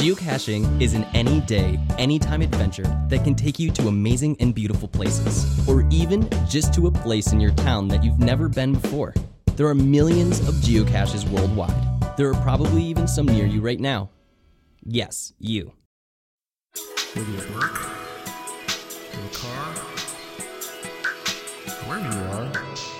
Geocaching is an any day, anytime adventure that can take you to amazing and beautiful places, or even just to a place in your town that you've never been before. There are millions of geocaches worldwide. There are probably even some near you right now. Yes, you. Maybe at work, in the car, wherever you are.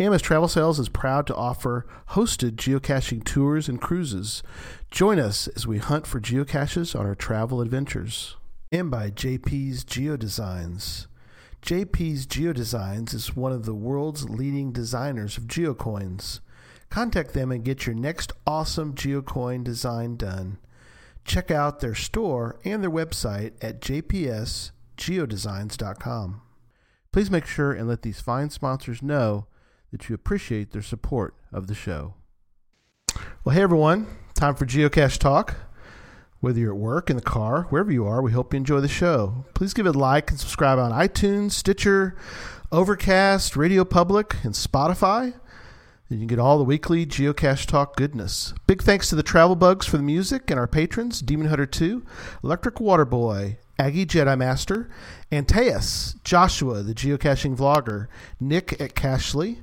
AMS Travel Sales is proud to offer hosted geocaching tours and cruises. Join us as we hunt for geocaches on our travel adventures. And by JP's Geodesigns. JP's Geodesigns is one of the world's leading designers of geocoins. Contact them and get your next awesome geocoin design done. Check out their store and their website at jpsgeodesigns.com. Please make sure and let these fine sponsors know that you appreciate their support of the show. Well, hey everyone, time for Geocache Talk. Whether you're at work, in the car, wherever you are, we hope you enjoy the show. Please give it a like and subscribe on iTunes, Stitcher, Overcast, Radio Public, and Spotify. And You can get all the weekly Geocache Talk goodness. Big thanks to the Travel Bugs for the music and our patrons Demon Hunter 2, Electric Water Boy, Aggie Jedi Master, Antaeus, Joshua, the geocaching vlogger, Nick at Cachly,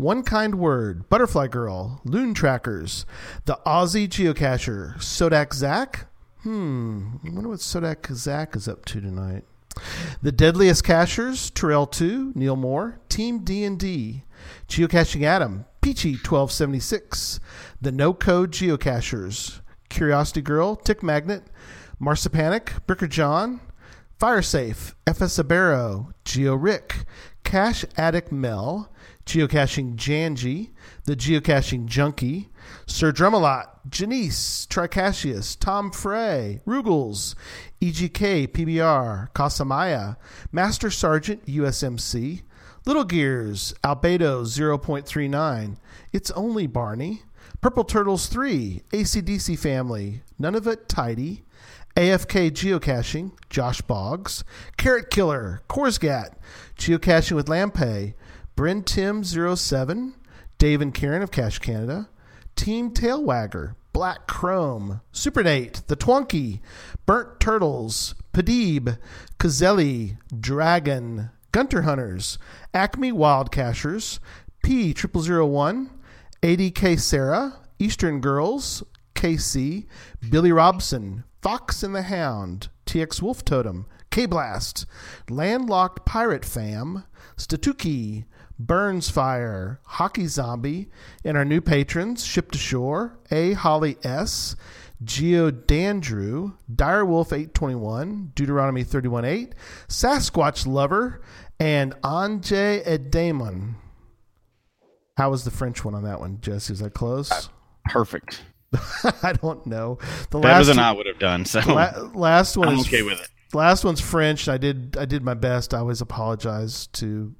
One Kind Word, Butterfly Girl, Loon Trackers, the Aussie Geocacher, Sodak Zach. Hmm, I wonder what Sodak Zach is up to tonight. The Deadliest Cachers, Terrell 2, Neil Moore, Team D&D, Geocaching Adam, Peachy 1276, The No Code Geocachers, Curiosity Girl, Tick Magnet, Marsipanic, Bricker John, Firesafe, FS Abero, Geo Rick, Cache Addict Mel, Geocaching Janji, The Geocaching Junkie, Sir Drumalot, Janice, Tricassius, Tom Frey, Rugels, EGK, PBR, Casamaya, Master Sergeant, USMC, Little Gears, Albedo 0.39, It's Only Barney, Purple Turtles 3, ACDC Family, None of It Tidy, AFK Geocaching, Josh Boggs, Carrot Killer, Korsgat, Geocaching with Lampe, Bryn Tim 07, Dave and Karen of Cache Canada, Team Tailwagger, Black Chrome, Supernate, The Twonky, Burnt Turtles, Padib, Kazelli, Dragon, Gunter Hunters, Acme Wildcachers, P triple zero one, ADK Sarah, Eastern Girls, KC, Billy Robson, Fox and the Hound, TX Wolf Totem, K Blast, Landlocked Pirate Fam, Statuki, Burns Fire, Hockey Zombie, and our new patrons, Ship to Shore, A. Holly S., Geo Dandrew, Direwolf 821, Deuteronomy 31.8, Sasquatch Lover, and Anje Edamon. How was the French one on that one, Jesse? Is that close? Uh, perfect. I don't know. The Better last than two- I would have done. So la- last one I'm is okay with it. last one's French. I did I did my best. I always apologize to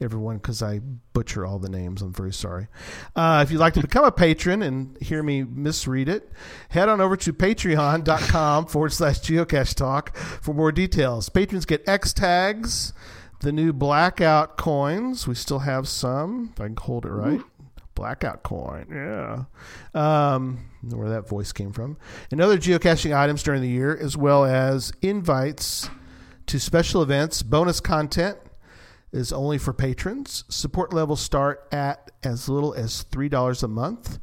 everyone because I butcher all the names. I'm very sorry. Uh, if you'd like to become a patron and hear me misread it, head on over to patreon.com forward slash geocache talk for more details. Patrons get X tags, the new blackout coins. We still have some. If I can hold it right. Blackout coin, yeah. Um, I don't know where that voice came from. And other geocaching items during the year, as well as invites to special events, bonus content is only for patrons. Support levels start at as little as three dollars a month.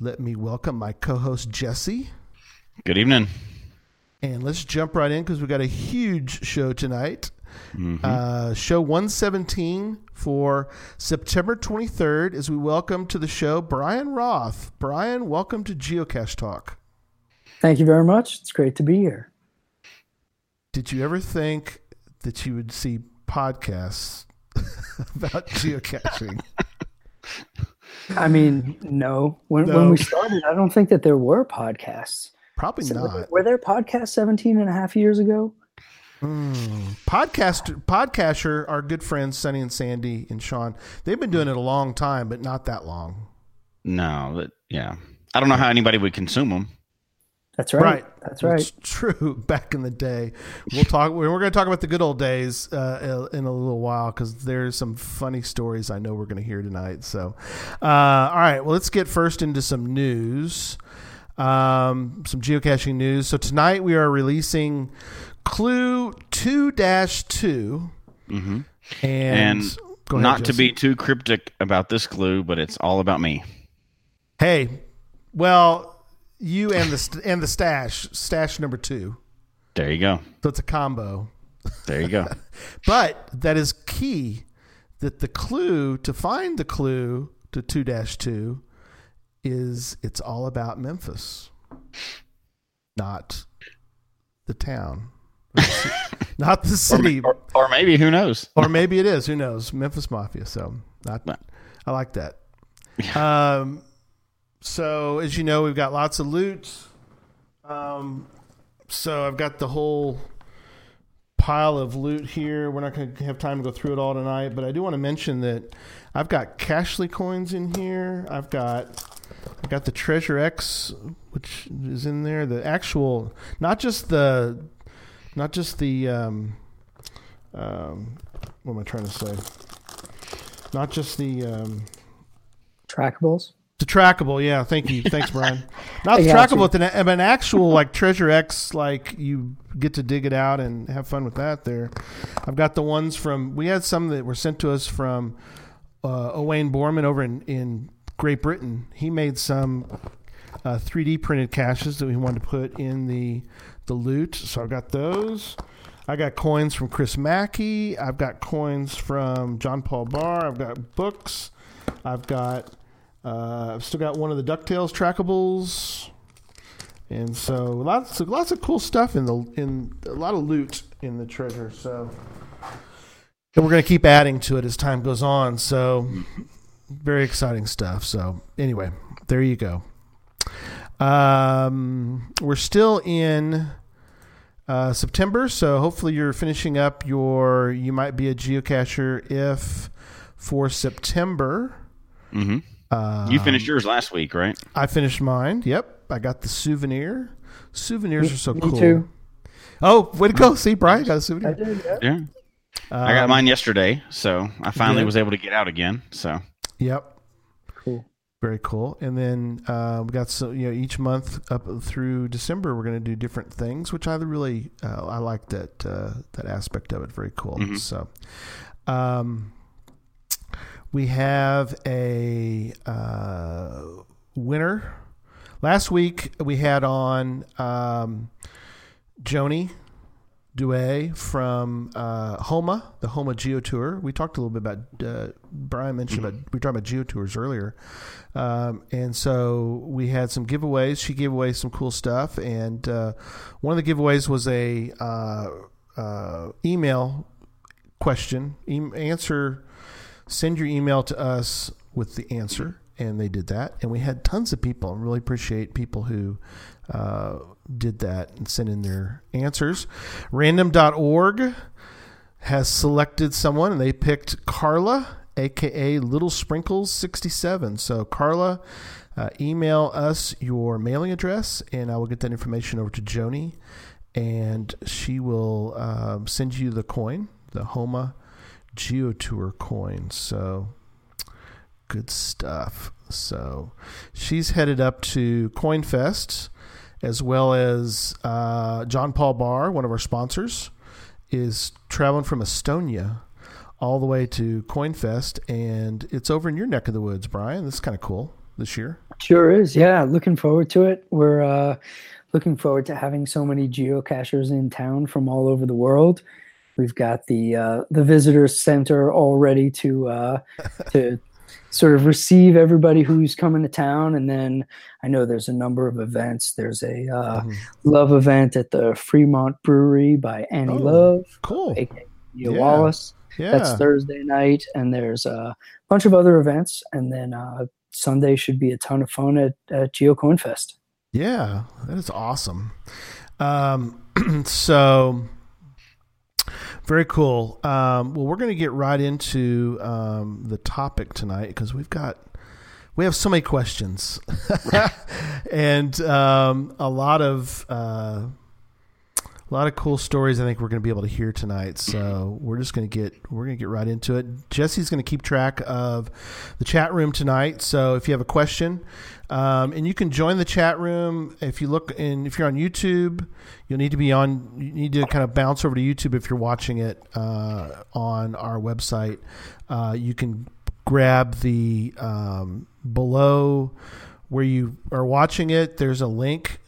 Let me welcome my co-host Jesse. Good evening. And let's jump right in because we got a huge show tonight. Mm-hmm. Uh, show 117 for September 23rd as we welcome to the show Bryan Roth. Bryan, welcome to Geocache Talk. Thank you very much. It's great to be here. Did you ever think that you would see podcasts about geocaching? I mean, no. When, No. when we started, I don't think that there were podcasts. Probably So not. Were there podcasts 17 and a half years ago? Hmm. Podcast podcaster, our good friends Sunny and Sandy and Sean, they've been doing it a long time, but not that long. No, but yeah. I don't know how anybody would consume them. That's right. Right. That's right. It's true. Back in the day, we'll talk. We're going to talk about the good old days uh, in a little while because there's some funny stories I know we're going to hear tonight. So, uh, all right. Well, let's get first into some news, um, some geocaching news. So tonight we are releasing Clue two dash two, and, And go ahead, Not to be too cryptic about this clue, but it's all about me. Hey, well, you and the st- and the stash stash number two. There you go. So it's a combo. There you go. But that is key that the clue to find the clue to 2 2 is it's all about Memphis, not the town, not the city. or, or maybe who knows? or maybe it is. Who knows? Memphis Mafia. So not. I like that. Um, so as you know, we've got lots of loot. Um, so I've got the whole pile of loot here. We're not going to have time to go through it all tonight, but I do want to mention that I've got Cachly coins in here. I've got I've got the Treasure X, which is in there. The actual, not just the, not just the. Um, um, what am I trying to say? Not just the um, Trackables. The trackable. Yeah, thank you, thanks, Bryan. Not the trackable, but an, an actual like Treasure X. Like you get to dig it out and have fun with that. There, I've got the ones from. We had some that were sent to us from uh, Owain Borman over in in Great Britain. He made some uh, 3D printed caches that we wanted to put in the the loot. So I've got those. I got coins from Chris Mackey. I've got coins from John Paul Barr. I've got books. I've got. Uh, I've still got one of the Ducktales trackables, and so lots of lots of cool stuff in the in a lot of loot in the treasure. So, and we're gonna keep adding to it as time goes on. So, very exciting stuff. So, anyway, there you go. Um, we're still in uh, September, so hopefully you're finishing up your. You might be a geocacher if for September. hmm Uh, You finished yours last week, right? I finished mine. Yep, I got the souvenir. Souvenirs Me- are so me cool. too. Oh, way to go! See, Bryan got a I souvenir. did. Yeah. Yeah. I got Um, mine yesterday, so I finally did? was able to get out again. So Yep, Cool. very cool. And then uh, we got so you know each month up through December we're going to do different things, which I really uh, I like that uh, that aspect of it. Very cool. Mhm. So, um, we have a uh, winner. Last week we had on um, Joni Douay from uh, Homa, the Homa Geo Tour. We talked a little bit about. Uh, Bryan mentioned about we talked about Geo Tours earlier, um, and so we had some giveaways. She gave away some cool stuff, and uh, one of the giveaways was a uh, uh, email question. E- answer. Send your email to us with the answer, and they did that. And we had tons of people. I really appreciate people who uh, did that and sent in their answers. Random.org has selected someone, and they picked Carla, aka Little Sprinkles sixty seven. So Carla, uh, email us your mailing address, and I will get that information over to Joni, and she will um, send you the coin, the Homa Geotour coin. So good stuff. So she's headed up to CoinFest as well as uh, John Paul Barr, one of our sponsors, is traveling from Estonia all the way to CoinFest, and it's over in your neck of the woods, Bryan. This is kind of cool this year. Sure is. Yeah. Looking forward to it. We're uh, looking forward to having so many geocachers in town from all over the world. We've got the uh, the visitor center all ready to uh, to sort of receive everybody who's coming to town, and then I know there's a number of events. There's a uh, Mhm. love event at the Fremont Brewery by Annie Oh, Love, Cool. aka Yeah. Wallace. Yeah. That's Thursday night, and there's a bunch of other events, and then uh, Sunday should be a ton of fun at, at GeoCoin Fest. Yeah, that is awesome. Um, so very cool. Um, well, we're going to get right into um, the topic tonight because we've got we have so many questions and um, a lot of uh, a lot of cool stories. I think we're going to be able to hear tonight. So we're just going to get we're going to get right into it. Jesse's going to keep track of the chat room tonight. So if you have a question, um, and you can join the chat room if you look in if you're on YouTube, you'll need to be on. You need to kind of bounce over to YouTube if you're watching it uh, on our website. Uh, you can grab the um, below where you are watching it. There's a link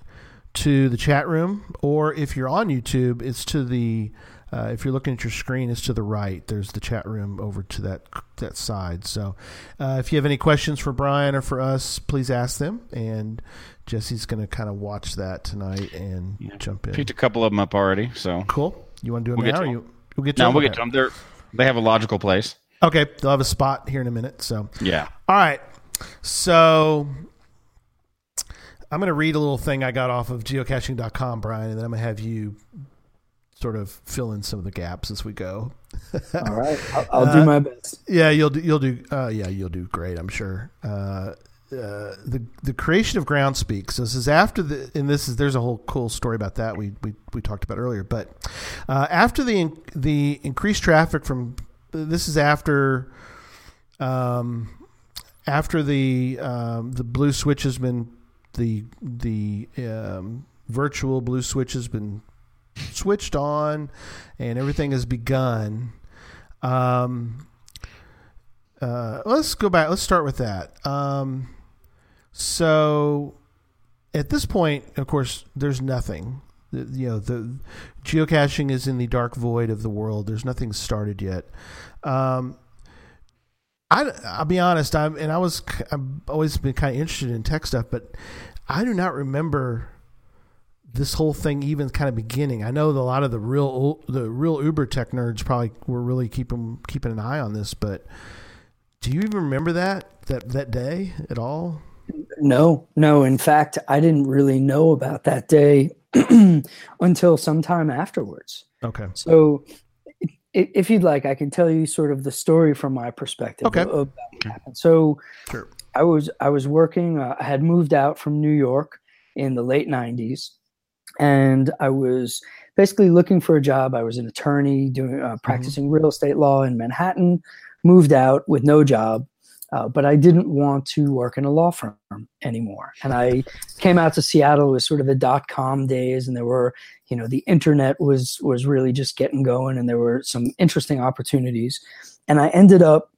to the chat room, or if you're on YouTube, it's to the. Uh, if you're looking at your screen, it's to the right. There's the chat room over to that that side. So, uh, if you have any questions for Bryan or for us, please ask them. And Jesse's going to kind of watch that tonight and Yeah. jump in. Picked a couple of them up already, so Cool. You want to do it We'll get now? 'em. you, we'll get to no, 'em? we'll get to them. They're they have a logical place. Okay, they'll have a spot here in a minute. So, Yeah. all right. So, I'm going to read a little thing I got off of geocaching.com, Bryan, and then I'm going to have you sort of fill in some of the gaps as we go. All right, I'll, I'll Uh, do my best. Yeah, you'll do. You'll do. Uh, yeah, you'll do great. I'm sure. Uh, uh, the the creation of Groundspeak. So this is after the, and this is there's a whole cool story about that we we, we talked about earlier. But uh, after the the increased traffic from this is after, um, after the um, the blue switch has been the the um, virtual blue switch has been switched on, and everything has begun. Um, uh, let's go back. Let's start with that. Um, so, at this point, of course, there's nothing. You know, the geocaching is in the dark void of the world. There's nothing started yet. Um, I, I'll be honest. I'm and I was I've always been kind of interested in tech stuff, but I do not remember this whole thing even kind of beginning. I know that a lot of the real the real Uber tech nerds probably were really keeping keeping an eye on this, but do you even remember that that that day at all? No, no. In fact, I didn't really know about that day until sometime afterwards. Okay. So, if you'd like, I can tell you sort of the story from my perspective Okay. of, happened. So, Sure. I was I was working. Uh, I had moved out from New York in the late '90s, and I was basically looking for a job. I was an attorney doing uh, practicing real estate law in Manhattan. Moved out with no job, uh, but I didn't want to work in a law firm anymore. And I came out to Seattle. It was sort of the dot com days, and there were you know the internet was was really just getting going, and there were some interesting opportunities. And I ended up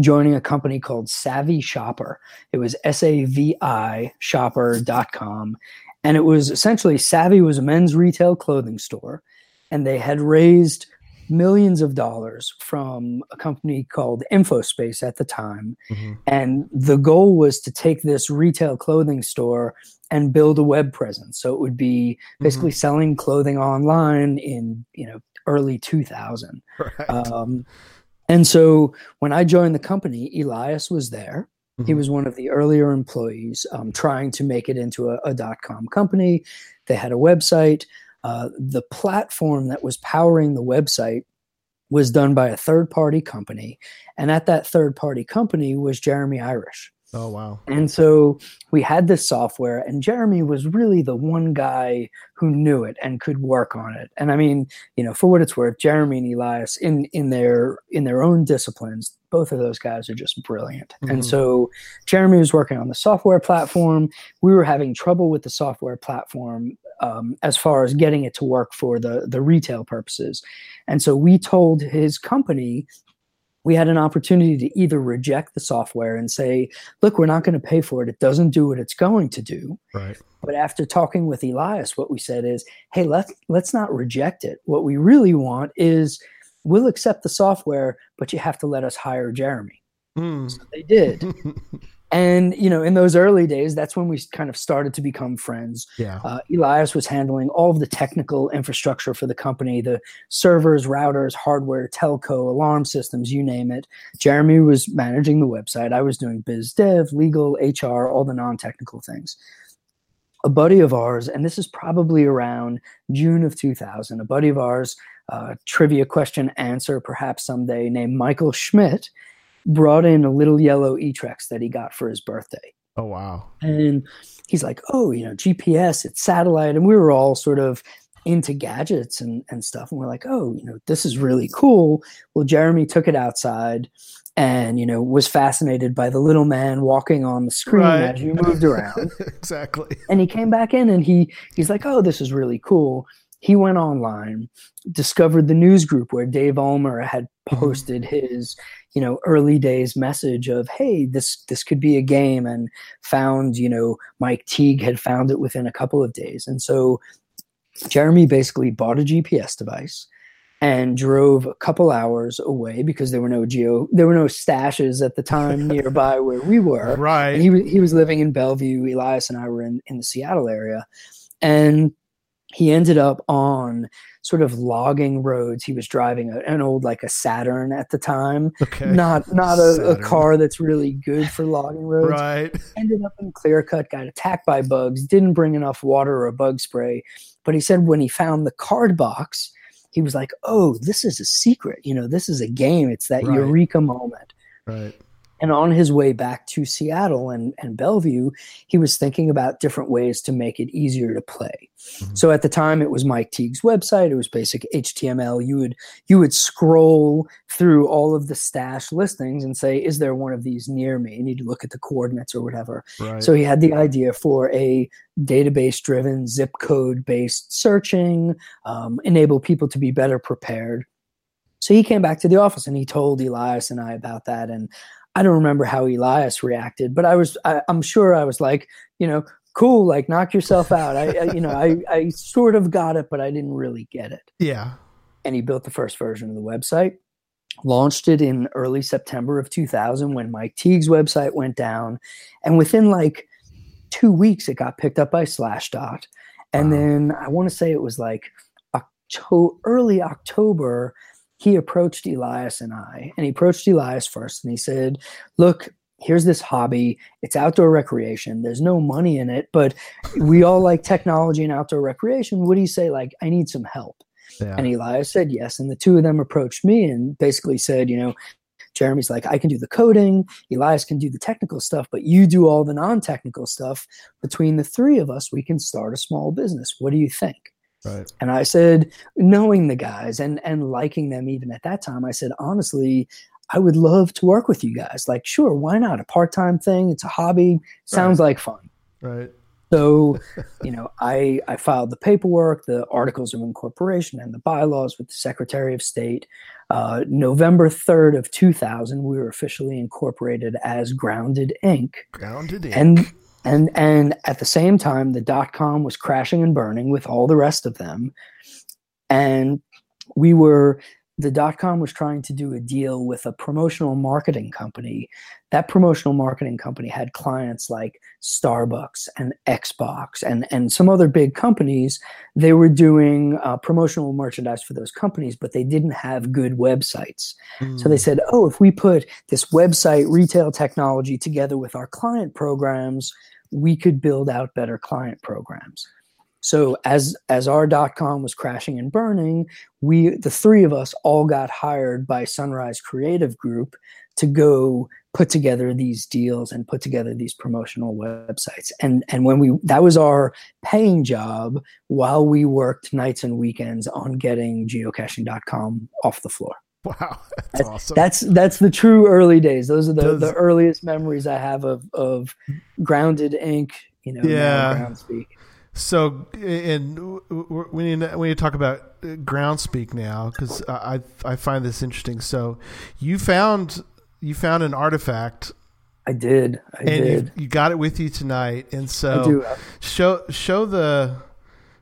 joining a company called Savvy Shopper. It was S A V I shopper.com. And it was essentially Savvy was a men's retail clothing store. And they had raised millions of dollars from a company called InfoSpace at the time. Mhm. And the goal was to take this retail clothing store and build a web presence. So it would be basically selling clothing online in, you know, early 2000. Right. Um, and so when I joined the company, Elias was there. He Mhm. was one of the earlier employees um, trying to make it into a, a dot com company. They had a website. Uh, the platform that was powering the website was done by a third party company. And at that third party company was Jeremy Irish. Oh wow. And so we had this software, and Jeremy was really the one guy who knew it and could work on it. And I mean, you know, for what it's worth, Jeremy and Elias in in their in their own disciplines, both of those guys are just brilliant. Mhm. And so Jeremy was working on the software platform. We were having trouble with the software platform um, as far as getting it to work for the the retail purposes. And so we told his company we had an opportunity to either reject the software and say, look, we're not going to pay for it. It doesn't do what it's going to do. Right. But after talking with Elias, what we said is, hey, let's let's not reject it. What we really want is we'll accept the software, but you have to let us hire Jeremy. Mm. So they did. and you know, in those early days, that's when we kind of started to become friends. yeah. Uh, Elias was handling all of the technical infrastructure for the company the servers, routers, hardware, telco, alarm systems, you name it. Jeremy was managing the website. I was doing biz dev, legal, HR, all the non technical things. A buddy of ours, and this is probably around June of 2000, a buddy of ours, uh, trivia question answer perhaps someday, named Michael Schmidt, brought in a little yellow eTrex that he got for his birthday. oh wow. And he's like, oh, you know, GPS, it's satellite. And we were all sort of into gadgets and, and stuff. And we're like, oh, you know, this is really cool. Well, Jeremy took it outside and, you know, was fascinated by the little man walking on the screen Right. as you moved around. exactly. and he came back in and he he's like, oh, this is really cool. He went online, discovered the news group where Dave Ulmer had mm-hmm. posted his, you know, early days message of, hey, this this could be a game, and found, you know, Mike Teague had found it within a couple of days. And so Jeremy basically bought a GPS device and drove a couple hours away because there were no geo there were no stashes at the time nearby where we were. Right. And he was he was living in Bellevue. Elias and I were in in the Seattle area, and he ended up on sort of logging roads. He was driving a, an old like a Saturn at the time, okay. not not a, a car that's really good for logging roads. Right. Ended up in clear cut, got attacked by bugs, didn't bring enough water or bug spray. But he said when he found the card box, he was like, "Oh, this is a secret. You know, this is a game. It's that Right. eureka moment." Right. And on his way back to Seattle and, and Bellevue, he was thinking about different ways to make it easier to play. Mhm. So at the time, it was Mike Teague's website. It was basic HTML. You would you would scroll through all of the stash listings and say, "Is there one of these near me?" And you'd look at the coordinates or whatever. Right. So he had the idea for a database driven, zip code based searching, um, enable people to be better prepared. So he came back to the office and he told Elias and I about that. And I don't remember how Elias reacted, but I was, I, I'm sure I was like, you know, cool, like knock yourself out. I, I you know, I, I sort of got it, but I didn't really get it yeah. and he built the first version of the website launched it in early september of 2000 when mike teague's website went down and within like two weeks it got picked up by slashdot and Wow. then i want to say it was like october early october he approached elias and i and he approached elias first and he said look here's this hobby it's outdoor recreation there's no money in it but we all like technology and outdoor recreation what do you say like i need some help Yeah. and Elias said yes. And the two of them approached me and basically said, you know, Jeremy's like, I can do the coding, Elias can do the technical stuff, but you do all the non technical stuff. Between the three of us, we can start a small business. What do you think? Right. And I said, knowing the guys and and liking them even at that time, I said, honestly, I would love to work with you guys. Like, sure, why not? A part time thing, it's a hobby, sounds like fun. Right. So, you know, I I filed the paperwork, the articles of incorporation, and the bylaws with the Secretary of State. Uh, November third of two thousand, we were officially incorporated as Grounded Inc. Grounded in. And and and at the same time, the dot com was crashing and burning with all the rest of them, and we were the dot com was trying to do a deal with a promotional marketing company. That promotional marketing company had clients like Starbucks and Xbox and and some other big companies. They were doing uh, promotional merchandise for those companies, but they didn't have good websites. So they said, oh, if we put this website retail technology together with our client programs, we could build out better client programs. So as as our dot com was crashing and burning, we the three of us all got hired by Sunrise Creative Group to go put together these deals and put together these promotional websites. And and when we that was our paying job while we worked nights and weekends on getting geocaching.com off the floor. wow. That's awesome. That's that's the true early days. Those are the, Does- the earliest memories I have of of Grounded Inc. You know, now Yeah. Groundspeak. So, and we need to, we need to talk about ground speak now because I I find this interesting. So, you found you found an artifact I did. I and did. you, you got it with you tonight. And so, show show the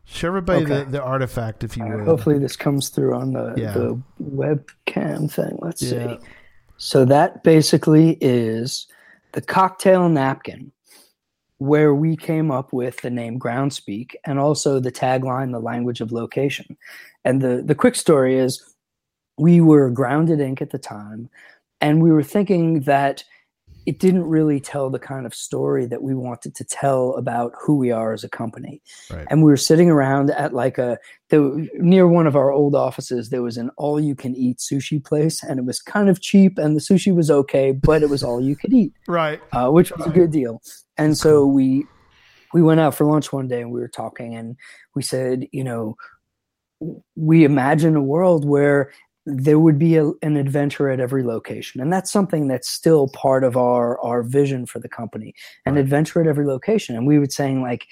show everybody the, Okay. the artifact if you would. hopefully this comes through on the, Yeah. the webcam thing. Let's Yeah. see. So that basically is the cocktail napkin where we came up with the name Groundspeak and also the tagline, the language of location. And the, the quick story is we were Grounded Inc. at the time, and we were thinking that it didn't really tell the kind of story that we wanted to tell about who we are as a company. Right. And we were sitting around at like a there, near one of our old offices. There was an all-you-can-eat sushi place, and it was kind of cheap, and the sushi was okay, but it was all you could eat Right. uh, which was a good deal. And so we we went out for lunch one day and we were talking and we said, you know, we imagine a world where there would be a, an adventure at every location. And that's something that's still part of our our vision for the company an Right. adventure at every location. And we were saying like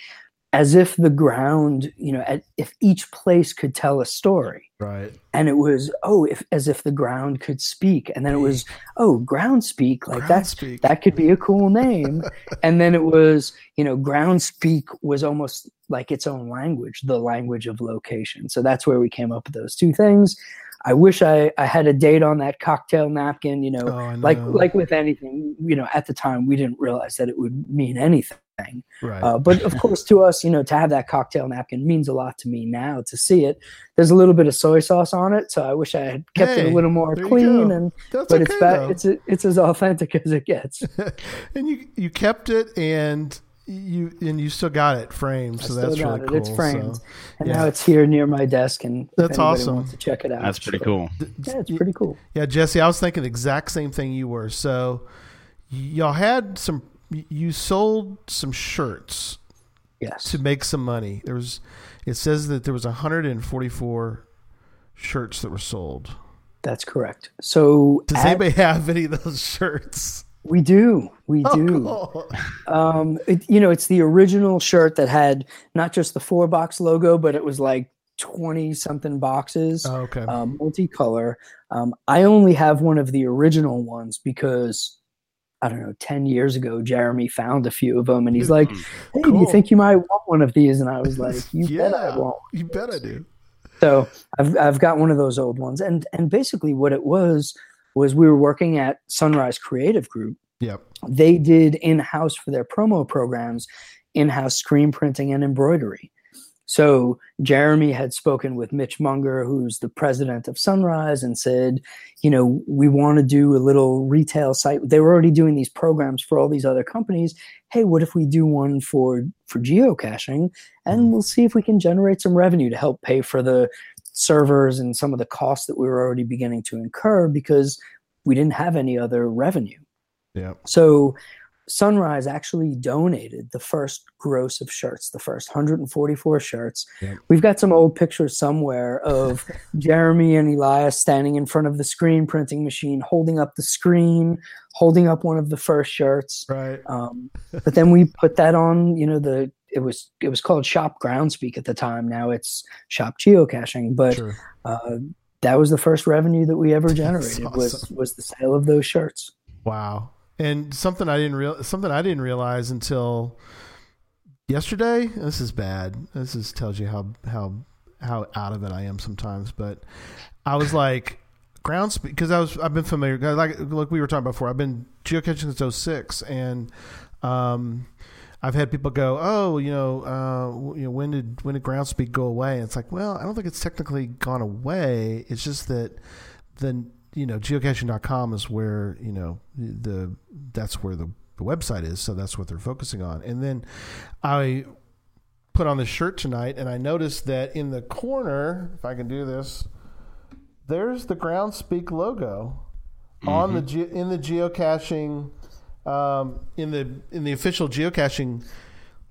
as if the ground you know at, if each place could tell a story. Right. and it was oh if as if the ground could speak. And then it was oh ground speak like that's Groundspeak. that could be a cool name. And then it was you know ground speak was almost like its own language the language of location. So that's where we came up with those two things i wish i i had a date on that cocktail napkin you know Oh, I like like with anything you know at the time we didn't realize that it would mean anything right. uh, but of course, to us, you know, to have that cocktail napkin means a lot to me now. To see it, there's a little bit of soy sauce on it, so I wish I had kept it a little more clean. And That's but okay it's ba- it's it's as authentic as it gets. and you you kept it and you and you still got it framed. I So still that's really it. cool. It's framed, So, and yeah. now it's here near my desk. And That's anybody awesome. Wants to check it out. That's pretty sure. cool. Yeah, it's pretty cool. Yeah, Jesse, I was thinking the exact same thing you were. So y'all had some you sold some shirts Yes. to make some money. There was it says that there was 144 shirts that were sold. That's correct. So Does at- anybody have any of those shirts? We do, we Oh, do. cool. Um, it, you know, it's the original shirt that had not just the four box logo, but it was like twenty something boxes. Oh, okay. um, multicolor. Um, I only have one of the original ones because I don't know, ten years ago, Jeremy found a few of them, and he's like, "Hey, do you think you might want one of these?" And I was like, "You bet I Yeah. want." you bet I do. So I've I've got one of those old ones, and and basically what it was was we were working at Sunrise Creative Group. Yep. They did in house for their promo programs, in house screen printing and embroidery. So Jeremy had spoken with Mitch Munger, who's the president of Sunrise, and said, you know, we want to do a little retail site. They were already doing these programs for all these other companies. Hey, what if we do one for for geocaching, and mm. we'll see if we can generate some revenue to help pay for the servers and some of the costs that we were already beginning to incur because we didn't have any other revenue. Yep. So Sunrise actually donated the first gross of shirts, the first 144 shirts. Yep. We've got some old pictures somewhere of Jeremy and Elias standing in front of the screen printing machine, holding up the screen, holding up one of the first shirts. Right. Um, but then we put that on, you know, the it was it was called Shop Groundspeak at the time. Now it's Shop Geocaching, but Sure. uh, that was the first revenue that we ever generated was awesome. was the sale of those shirts. Wow. And something I didn't real something I didn't realize until yesterday. This is bad. This is tells you how how how out of it I am sometimes. But I was like ground speed because I was I've been familiar like like we were talking before. I've been geocaching since 06 and um I've had people go, oh, you know, uh, you know, when did when did ground speed go away? And it's like, well, I don't think it's technically gone away. It's just that the you know geocaching.com is where you know the that's where the, the website is, so that's what they're focusing on. And then I put on this shirt tonight, and I noticed that in the corner, if I can do this, there's the Groundspeak logo on the ge- in the geocaching um, in the in the official geocaching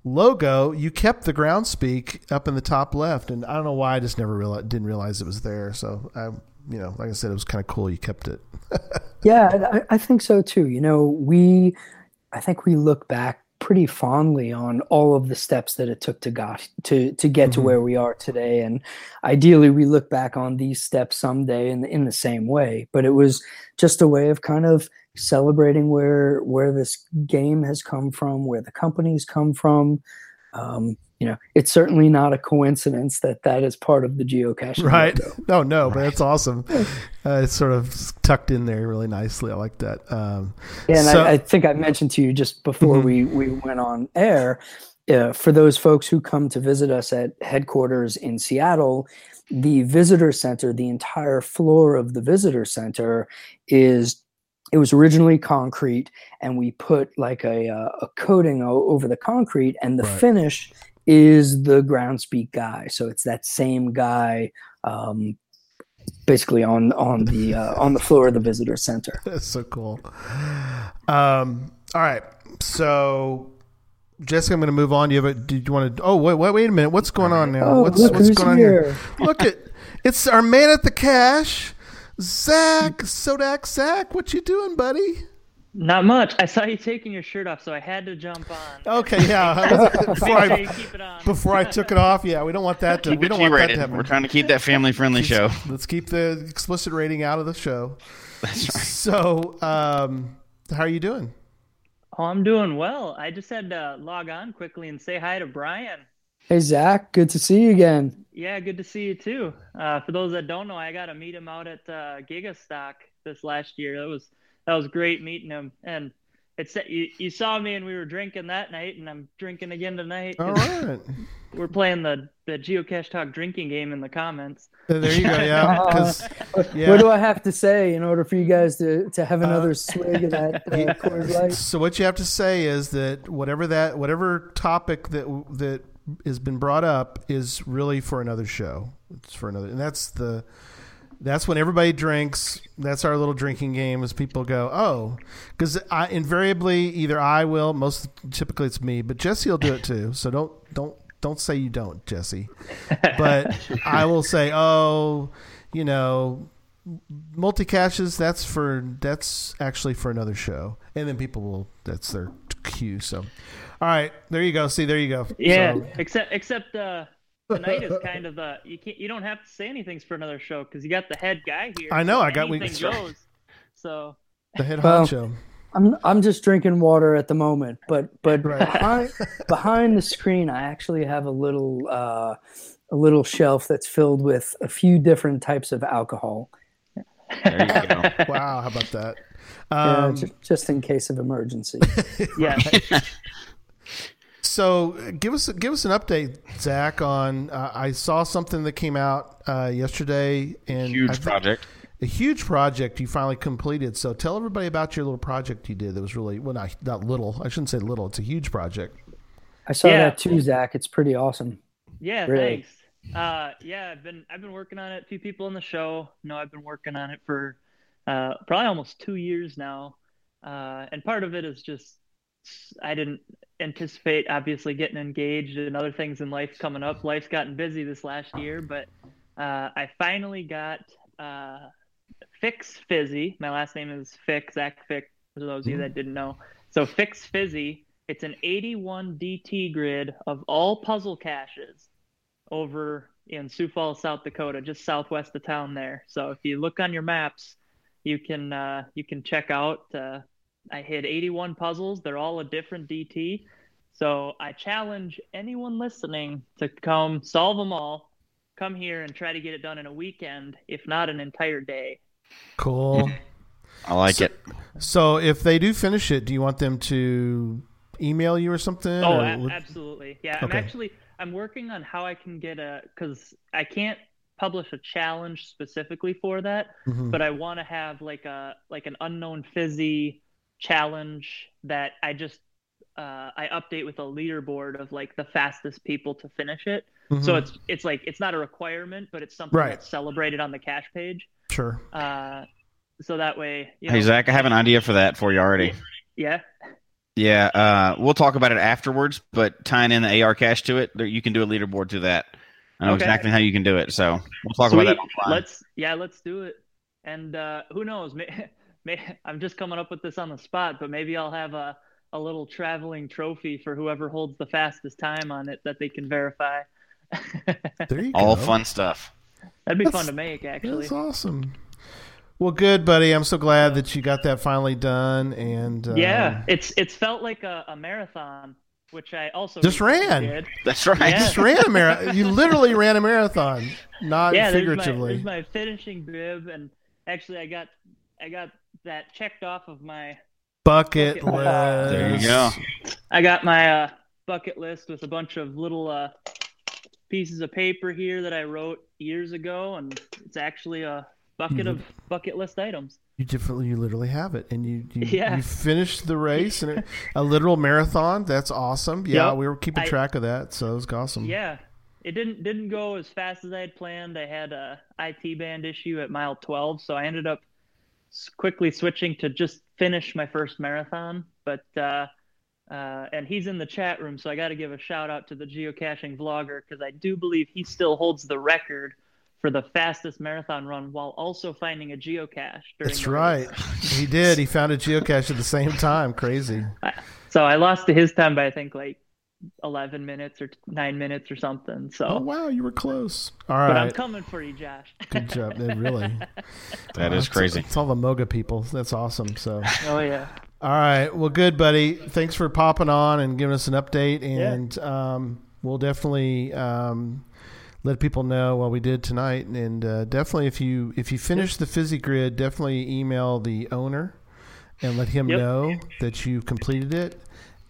logo. You kept the ground speak up in the top left, and I don't know why I just never realized, didn't realize it was there. So I, you know, like I said, it was kind of cool. You kept it. Yeah, I, I think so too. You know, we, I think we look back pretty fondly on all of the steps that it took to got to to get to Mhm. where we are today and ideally we look back on these steps someday in in the same way but it was just a way of kind of celebrating where where this game has come from where the company's come from um, you know it's certainly not a coincidence that that is part of the geocaching Right. No, no, but that's awesome. Uh, it's sort of tucked in there really nicely. I like that. Um, Yeah, and So- I, I think I mentioned to you just before Mhm. we, we went on air, uh, for those folks who come to visit us at headquarters in Seattle, the visitor center, the entire floor of the visitor center is it was originally concrete and we put like a, uh, a coating o- over the concrete and the Right. finish is the ground groundspeak guy so it's that same guy um, basically on on the uh, on the floor of the visitor center That's so cool. Um, all right. So, Jessica, I'm going to move on. Do you have a, did you want to? Oh, wait, wait, wait a minute. What's going on now? Oh, what's look what's going on here. here? Look at it's our man at the cash, Zach Sodak. Zach, what you doing, buddy? Not much. I saw you taking your shirt off, so I had to jump on. Okay, yeah. before Make sure I you keep it on. before I took it off, yeah, we don't want that to. Keep we don't want that to happen. We're trying to keep that family-friendly show. Let's keep the explicit rating out of the show. That's right. So, um, how are you doing? Oh, I'm doing well. I just had to log on quickly and say hi to Bryan. Hey Zach, good to see you again. Yeah, good to see you too. Uh, for those that don't know, I got to meet him out at uh, Gigastock this last year. That was that was great meeting him. And it's you, you saw me and we were drinking that night, and I'm drinking again tonight. All right, We're playing the the Geocache Talk drinking game in the comments. There you go. Yeah. 'cause- yeah. What do I have to say in order for you guys to, to have another Uh, swig of that uh, Coors Light? So what you have to say is that whatever that whatever topic that that has been brought up is really for another show. It's for another, and that's the that's when everybody drinks. That's our little drinking game. As people go, oh, because I invariably either I will, most typically it's me, but Jesse will do it too. So don't don't don't say you don't, Jesse. But I will say, oh, you know, multi caches that's for that's actually for another show and then people will that's their cue so all right there you go see there you go Yeah, So- except except uh, tonight is kind of the you can't you don't have to say anything for another show because you got the head guy here. I know, so I got- we- anything goes. So the head Well, honcho I'm I'm just drinking water at the moment, but but Right. behind behind the screen, I actually have a little uh, a little shelf that's filled with a few different types of alcohol, There you go. wow how about that uh, um, ju- just in case of emergency. yeah, so give us give us an update zach on uh, i saw something that came out uh, yesterday and Huge think- project. a huge project you finally completed so tell everybody about your little project you did that was really well not, not little i shouldn't say little it's a huge project I saw Yeah. that too, Zach. It's pretty awesome. yeah. Really? Thanks. Uh, yeah, I've been I've been working on it. A few people on the show know I've been working on it for uh, probably almost two years now. Uh, and part of it is just I didn't anticipate obviously getting engaged and other things in life coming up. Life's gotten busy this last year, but uh, I finally got uh, Fix Fizzy. My last name is Fix, Zach Fix, for those of you that didn't know. So Fix Fizzy, it's an 81 DT grid of all puzzle caches over in Sioux Falls, South Dakota, just southwest of town there. So if you look on your maps, you can uh, you can check out. I hit 81 puzzles. They're all a different DT. So I challenge anyone listening to come solve them all. Come here and try to get it done in a weekend, if not an entire day. cool I like So- it. So if they do finish it, do you want them to email you or something? Oh, or a- would- absolutely. Yeah, I'm actually I'm working on how I can get a because I can't publish a challenge specifically for that, Mhm. but I want to have like a like an unknown fizzy challenge that I just uh, I update with a leaderboard of like the fastest people to finish it. So Mhm. it's it's like it's not a requirement, but it's something Right. that's celebrated on the cache page. sure. Uh, so that way, you know, Hey Zach, I have an idea for that for you already. Yeah. Yeah, uh, we'll talk about it afterwards, but tying in the AR cache to it, you can do a leaderboard to that. I know Okay. exactly how you can do it, so we'll talk Sweet. about that offline. Let's yeah, let's do it. And uh, who knows? May, may I'm just coming up with this on the spot, but maybe I'll have a a little traveling trophy for whoever holds the fastest time on it that they can verify. There you go. All fun stuff. That'd be That's- fun to make, actually. That's awesome. Well, good, buddy. I'm so glad that you got that finally done. And uh, Yeah, it's it's felt like a, a marathon, which I also Just ran. Did. That's right. Yeah. just ran a marathon. You literally ran a marathon, not figuratively. yeah, there's my, there's my finishing bib, and actually, I got I got that checked off of my Bucket Bucket list. There you go. I got my uh, bucket list with a bunch of little uh, pieces of paper here that I wrote years ago, and it's actually a bucket Mhm. of bucket list items. You definitely, you literally have it, and you you, Yeah. you finished the race and it, a literal marathon. That's awesome. Yeah, Yep. we were keeping I- track of that, so it was awesome. Yeah, it didn't didn't go as fast as I had planned. I had a IT band issue at mile 12, so I ended up s- quickly switching to just finish my first marathon. But uh, uh, and he's in the chat room, so I got to give a shout out to the geocaching vlogger because I do believe he still holds the record for the fastest marathon run while also finding a geocache. During That's right. He did. He found a geocache at the same time. Crazy. So I lost to his time by I think like 11 minutes or nine minutes or something. So. Oh wow, you were close. All right. But I'm coming for you, Josh. Good job. Yeah, really. That Uh, is crazy. It's all the Moga people. That's awesome. So, Oh yeah. all right. Well, good, buddy. Thanks for popping on and giving us an update. And um, we'll definitely um, let people know what we did tonight. And uh, definitely, if you if you finish the fizzy grid, definitely email the owner and let him Yep. know that you completed it.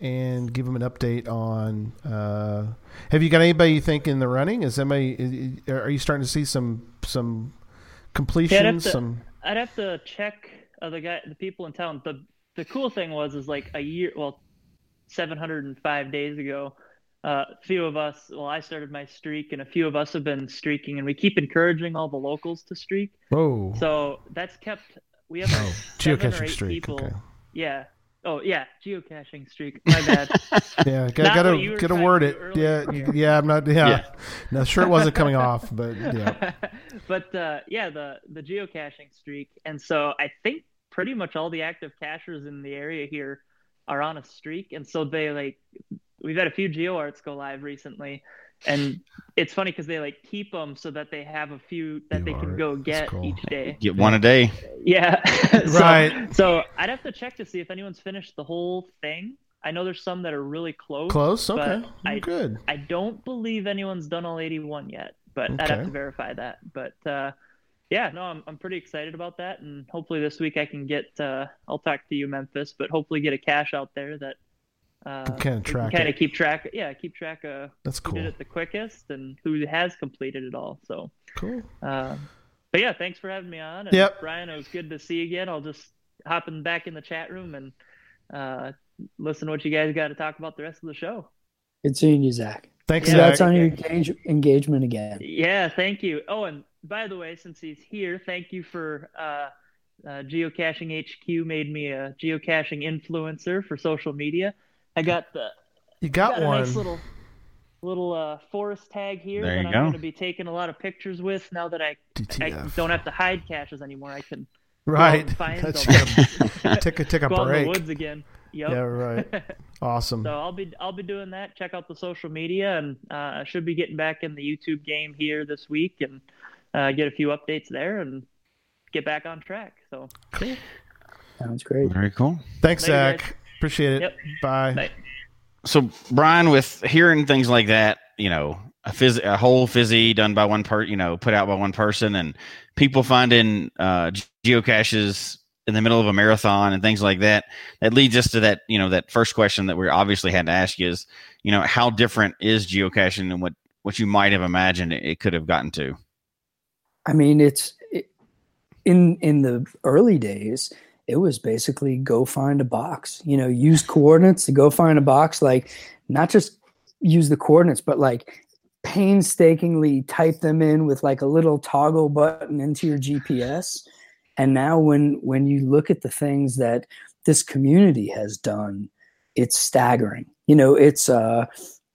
And give them an update on. Uh, have you got anybody you think in the running? Is anybody? Are you starting to see some some completions? to- some I'd have to check uh, the guy, the people in town. the The cool thing was, is like a year, well, 705 days ago, uh, a few of us. Well, I started my streak, and a few of us have been streaking, and we keep encouraging all the locals to streak. whoa. So that's kept. We have Oh, like seven or geocaching streak. people. Okay. Yeah. Oh yeah, geocaching streak. My bad. Yeah, Not got, gotta what you were gotta word it. do Yeah, here. yeah. I'm not. Yeah, Yeah. no, sure it wasn't coming off, but yeah. but uh, yeah, the the geocaching streak, and so I think pretty much all the active cachers in the area here are on a streak, and so they like we've had a few GeoArts go live recently, and it's funny because they like keep them so that they have a few that they can go get cool. each day. Get one a day. Yeah, so, Right. So I'd have to check to see if anyone's finished the whole thing. I know there's some that are really close. Close. but Okay, I- good. I don't believe anyone's done all 81 yet, but I'd have to verify that. But uh, yeah, no, I'm, I'm pretty excited about that, and hopefully this week I can get. Uh, I'll talk to you, Memphis, but hopefully get a cache out there that uh, kinda track kind of keep track. Yeah, keep track of That's cool. who cool. did it the quickest and who has completed it all. So, Cool. uh, but yeah, thanks for having me on. And Yep. Bryan, it was good to see you again. I'll just hop in back in the chat room and uh, listen to what you guys got to talk about the rest of the show. Good seeing you, Zach. Thanks, Yeah, Congrats Zach. on your engage- engagement again. Yeah, thank you. Oh, and by the way, since he's here, thank you for uh, uh, Geocaching HQ made me a geocaching influencer for social media. I got the You got, got a one. nice little little uh, forest tag here There that I'm go. going to be taking a lot of pictures with now that I, I don't have to hide caches anymore. I can right. go out find That's them. right. take a take a go out in the break. woods again. Yep. Yeah, right. Awesome. So I'll be I'll be doing that. Check out the social media, and uh, I should be getting back in the YouTube game here this week, and uh, get a few updates there, and get back on track. So Sounds great. Very cool. Thanks, Later, guys. Zach. Appreciate it. Yep. Bye. Bye. So Bryan, with hearing things like that, you know, a phys- a whole fizzy done by one part, you know, put out by one person, and people finding uh, geocaches in the middle of a marathon and things like that. That leads us to that, you know, that first question that we obviously had to ask you is, you know, how different is geocaching and what what you might have imagined it, it could have gotten to. I mean, it's it, in in the early days. It was basically go find a box. You know, use coordinates to go find a box. Like, not just use the coordinates, but like painstakingly type them in with like a little toggle button into your GPS. And now, when when you look at the things that this community has done, it's staggering. You know, it's uh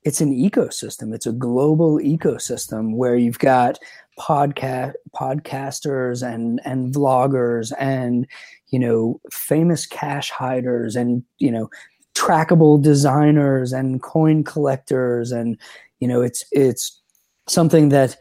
it's an ecosystem. It's a global ecosystem where you've got podcast podcasters and and vloggers and you know famous cache hiders and you know trackable designers and coin collectors and you know it's it's something that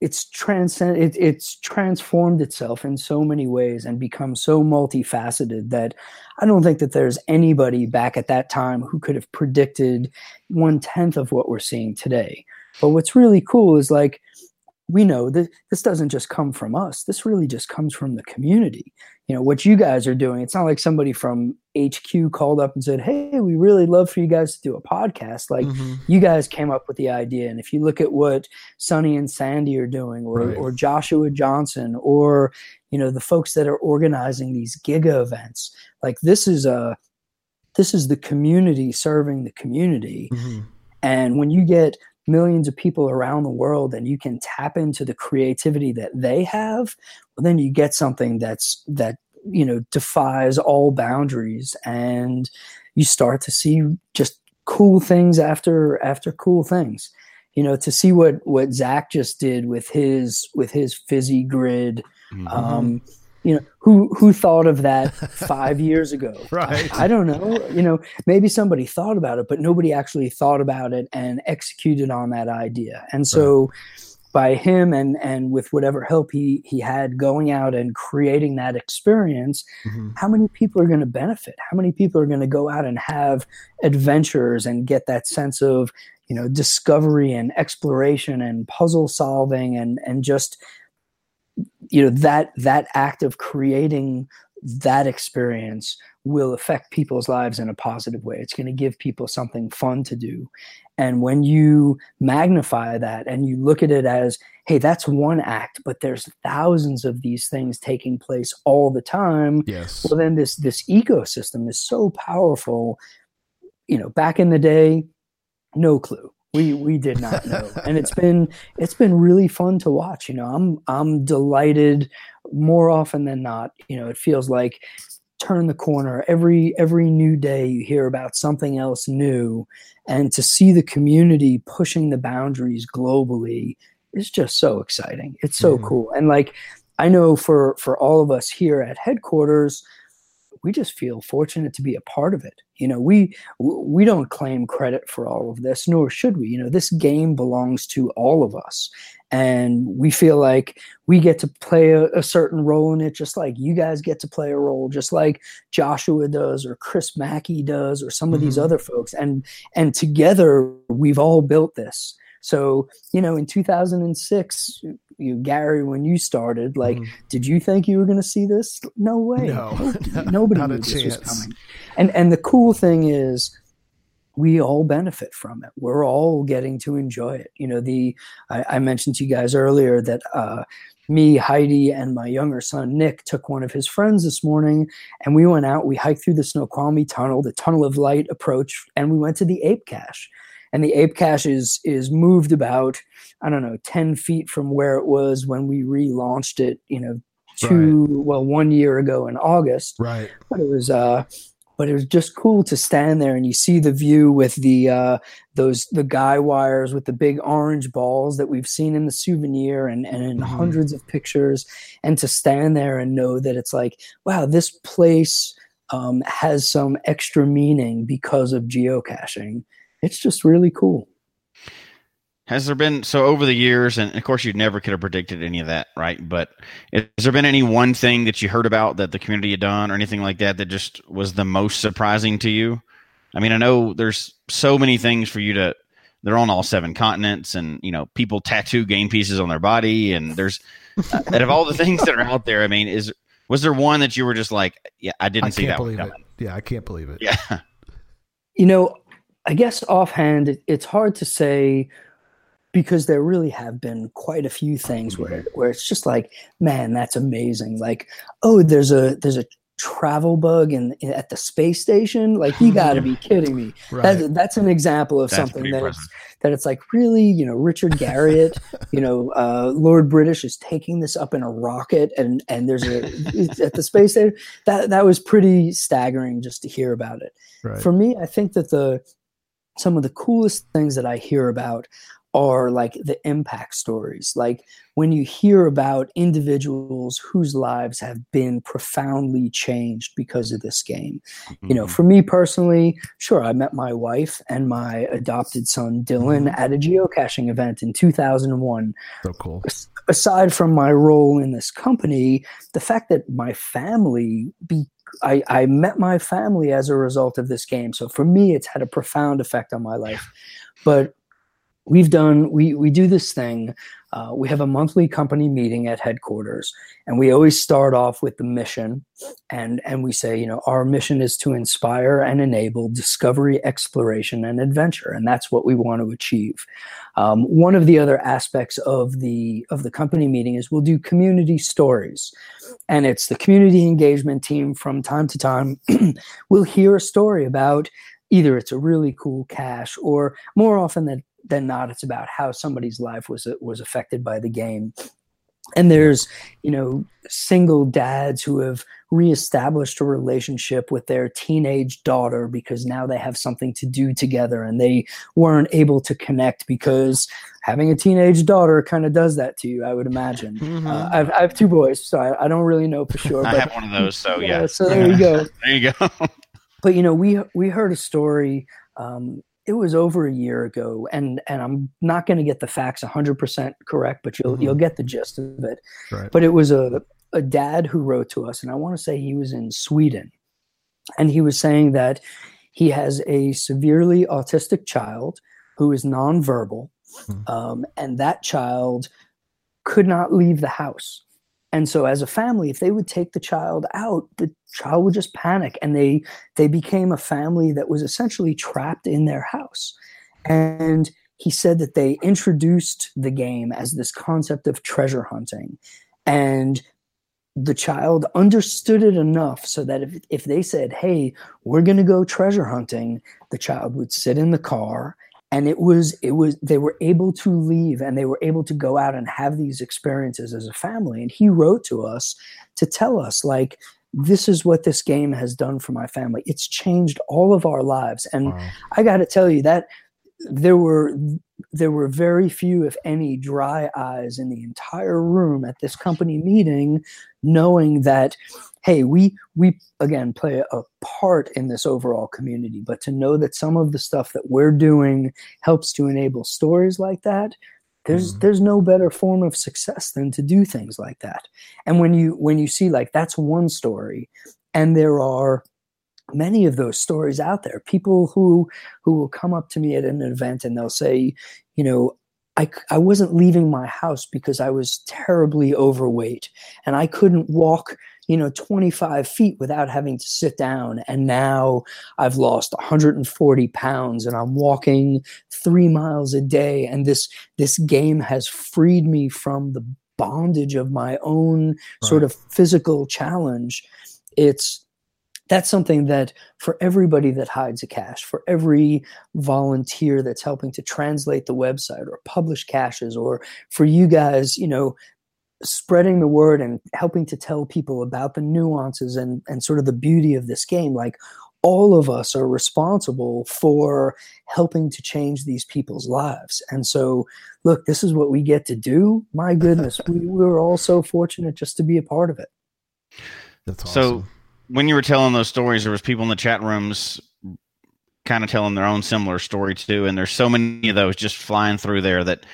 it's transcend it, it's transformed itself in so many ways and become so multifaceted that I don't think that there's anybody back at that time who could have predicted one tenth of what we're seeing today. But what's really cool is like we know that this doesn't just come from us. This really just comes from the community you know what you guys are doing it's not like somebody from hq called up and said hey we really love for you guys to do a podcast like Mhm. you guys came up with the idea and if you look at what sonny and sandy are doing or, Right. or joshua johnson or you know the folks that are organizing these giga events like this is a this is the community serving the community Mhm. and when you get millions of people around the world and you can tap into the creativity that they have, well, then you get something that's that you know defies all boundaries and you start to see just cool things after after cool things. You know, to see what what Zach just did with his with his fizzy grid. Mhm. Um, you know, who who thought of that five years ago? Right. I don't know. You know, maybe somebody thought about it, but nobody actually thought about it and executed on that idea. And so by him and and with whatever help he he had going out and creating that experience, Mhm. how many people are going to benefit? How many people are going to go out and have adventures and get that sense of, you know, discovery and exploration and puzzle solving and and just you know that that act of creating that experience will affect people's lives in a positive way. It's going to give people something fun to do. And when you magnify that and you look at it as, hey, that's one act, but there's thousands of these things taking place all the time. Yes. Well, then this this ecosystem is so powerful. You know, back in the day, no clue. We we did not know, and it's been it's been really fun to watch. You know, I'm I'm delighted more often than not. You know, it feels like turn the corner every every new day you hear about something else new and to see the community pushing the boundaries globally is just so exciting it's so Mhm. cool and like i know for for all of us here at headquarters we just feel fortunate to be a part of it. You know we we don't claim credit for all of this nor should we. You know this game belongs to all of us. And we feel like we get to play a, a certain role in it just like you guys get to play a role just like joshua does or chris mackey does or some of these Mhm. other folks. And and together we've all built this. So you know in 2006 you gary when you started like Mhm. did you think you were going to see this? No way. No, Nobody- nobody not a knew this was chance. coming. And and the cool thing is we all benefit from it. We're all getting to enjoy it. You know the i, I mentioned to you guys earlier that uh me heidi and my younger son nick took one of his friends this morning and we went out we hiked through the snoqualmie tunnel the tunnel of light approach and we went to the ape cache. And the ape cache is is moved about i don't know 10 feet from where it was when we relaunched it you know two well one year ago in august. Right. but it was uh but it was just cool to stand there and you see the view with the uh those the guy wires with the big orange balls that we've seen in the souvenir and, and in Mhm. hundreds of pictures. And to stand there and know that it's like wow this place um, has some extra meaning because of geocaching. It's just really cool Has there been so over the years, and of course you never could have predicted any of that, right? But has there been any one thing that you heard about that the community had done, or anything like that, that just was the most surprising to you? I mean, I know there's so many things for you to. They're on all seven continents, and you know, people tattoo game pieces on their body, and there's uh, out of all the things that are out there. I mean, is was there one that you were just like, yeah, I didn't I see can't that one believe it. Yeah, I can't believe it. Yeah, You know, I guess offhand, it, it's hard to say because there really have been quite a few things where where it's just like, man, that's amazing. Like, oh, there's a there's a travel bug in, in at the space station. Like, you got to be kidding me. Right. That's that's an example of That's something that it's, that it's like really, you know, Richard Garriott, you know, uh, Lord British is taking this up in a rocket, and and there's a at the space station. That that was pretty staggering just to hear about it right. for me i think that the some of the coolest things that i hear about are like the impact stories. Like when you hear about individuals whose lives have been profoundly changed because of this game. You know, Mhm. for me personally, sure, I met my wife and my adopted son Dylan at a geocaching event in 2001 So cool. aside from my role in this company, the fact that my family be I, I met my family as a result of this game. So for me, it's had a profound effect on my life. But we've done we we do this thing. Uh, we have a monthly company meeting at headquarters, and we always start off with the mission, and and we say, you know, our mission is to inspire and enable discovery, exploration, and adventure, and that's what we want to achieve. Um, one of the other aspects of the of the company meeting is we'll do community stories, and it's the community engagement team. From time to time, we'll hear a story about either it's a really cool cache, or more often than than not, it's about how somebody's life was was affected by the game. And there's you know single dads who have reestablished a relationship with their teenage daughter because now they have something to do together and they weren't able to connect because having a teenage daughter kind of does that to you i would imagine Mm-hmm. uh, I've, I have two boys so I, I don't really know for sure I but have one of those, so yeah. so there you go There you go. but you know we we heard a story um, it was over a year ago and and i'm not going to get the facts 100% correct but you'll Mhm. you'll get the gist of it Right. but it was a a dad who wrote to us and i want to say he was in sweden and he was saying that he has a severely autistic child who is nonverbal Hmm. um, and that child could not leave the house and so as a family if they would take the child out the child would just panic and they they became a family that was essentially trapped in their house. And he said that they introduced the game as this concept of treasure hunting. And the child understood it enough so that if, if they said hey we're going to go treasure hunting the child would sit in the car and it was it was they were able to leave and they were able to go out and have these experiences as a family. And he wrote to us to tell us like this is what this game has done for my family. It's changed all of our lives. And Wow. I got to tell you that there were there were very few, if any, dry eyes in the entire room at this company meeting, knowing that, hey, we we again play a part in this overall community, but to know that some of the stuff that we're doing helps to enable stories like that. There's Mhm. there's no better form of success than to do things like that. And when you when you see like that's one story, and there are many of those stories out there people who who will come up to me at an event and they'll say you know I, I wasn't leaving my house because I was terribly overweight and I couldn't walk, you know, 25 feet without having to sit down. And now I've lost 140 pounds and I'm walking three miles a day. And this, this game has freed me from the bondage of my own sort of physical challenge. It's, that's something that for everybody that hides a cache, for every volunteer that's helping to translate the website or publish caches, or for you guys, you know, spreading the word and helping to tell people about the nuances and, and sort of the beauty of this game, like all of us are responsible for helping to change these people's lives. And so, look, this is what we get to do. My goodness, we, we're all so fortunate just to be a part of it. That's So- awesome. When you were telling those stories, there was people in the chat rooms kind of telling their own similar story too, and there's so many of those just flying through there that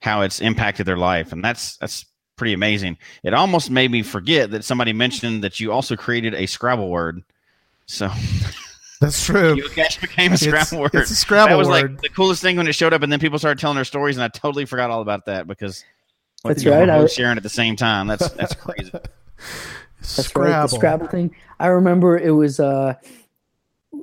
how it's impacted their life, and that's that's pretty amazing. It almost made me forget that somebody mentioned that you also created a Scrabble word. So That's true. geocache became a It's, Scrabble word. it's a Scrabble that was word. like the coolest thing when it showed up, and then people started telling their stories, and I totally forgot all about that because That's you right, we're I- both sharing at the same time. That's that's crazy. That's right. The Scrabble thing. I remember it was uh,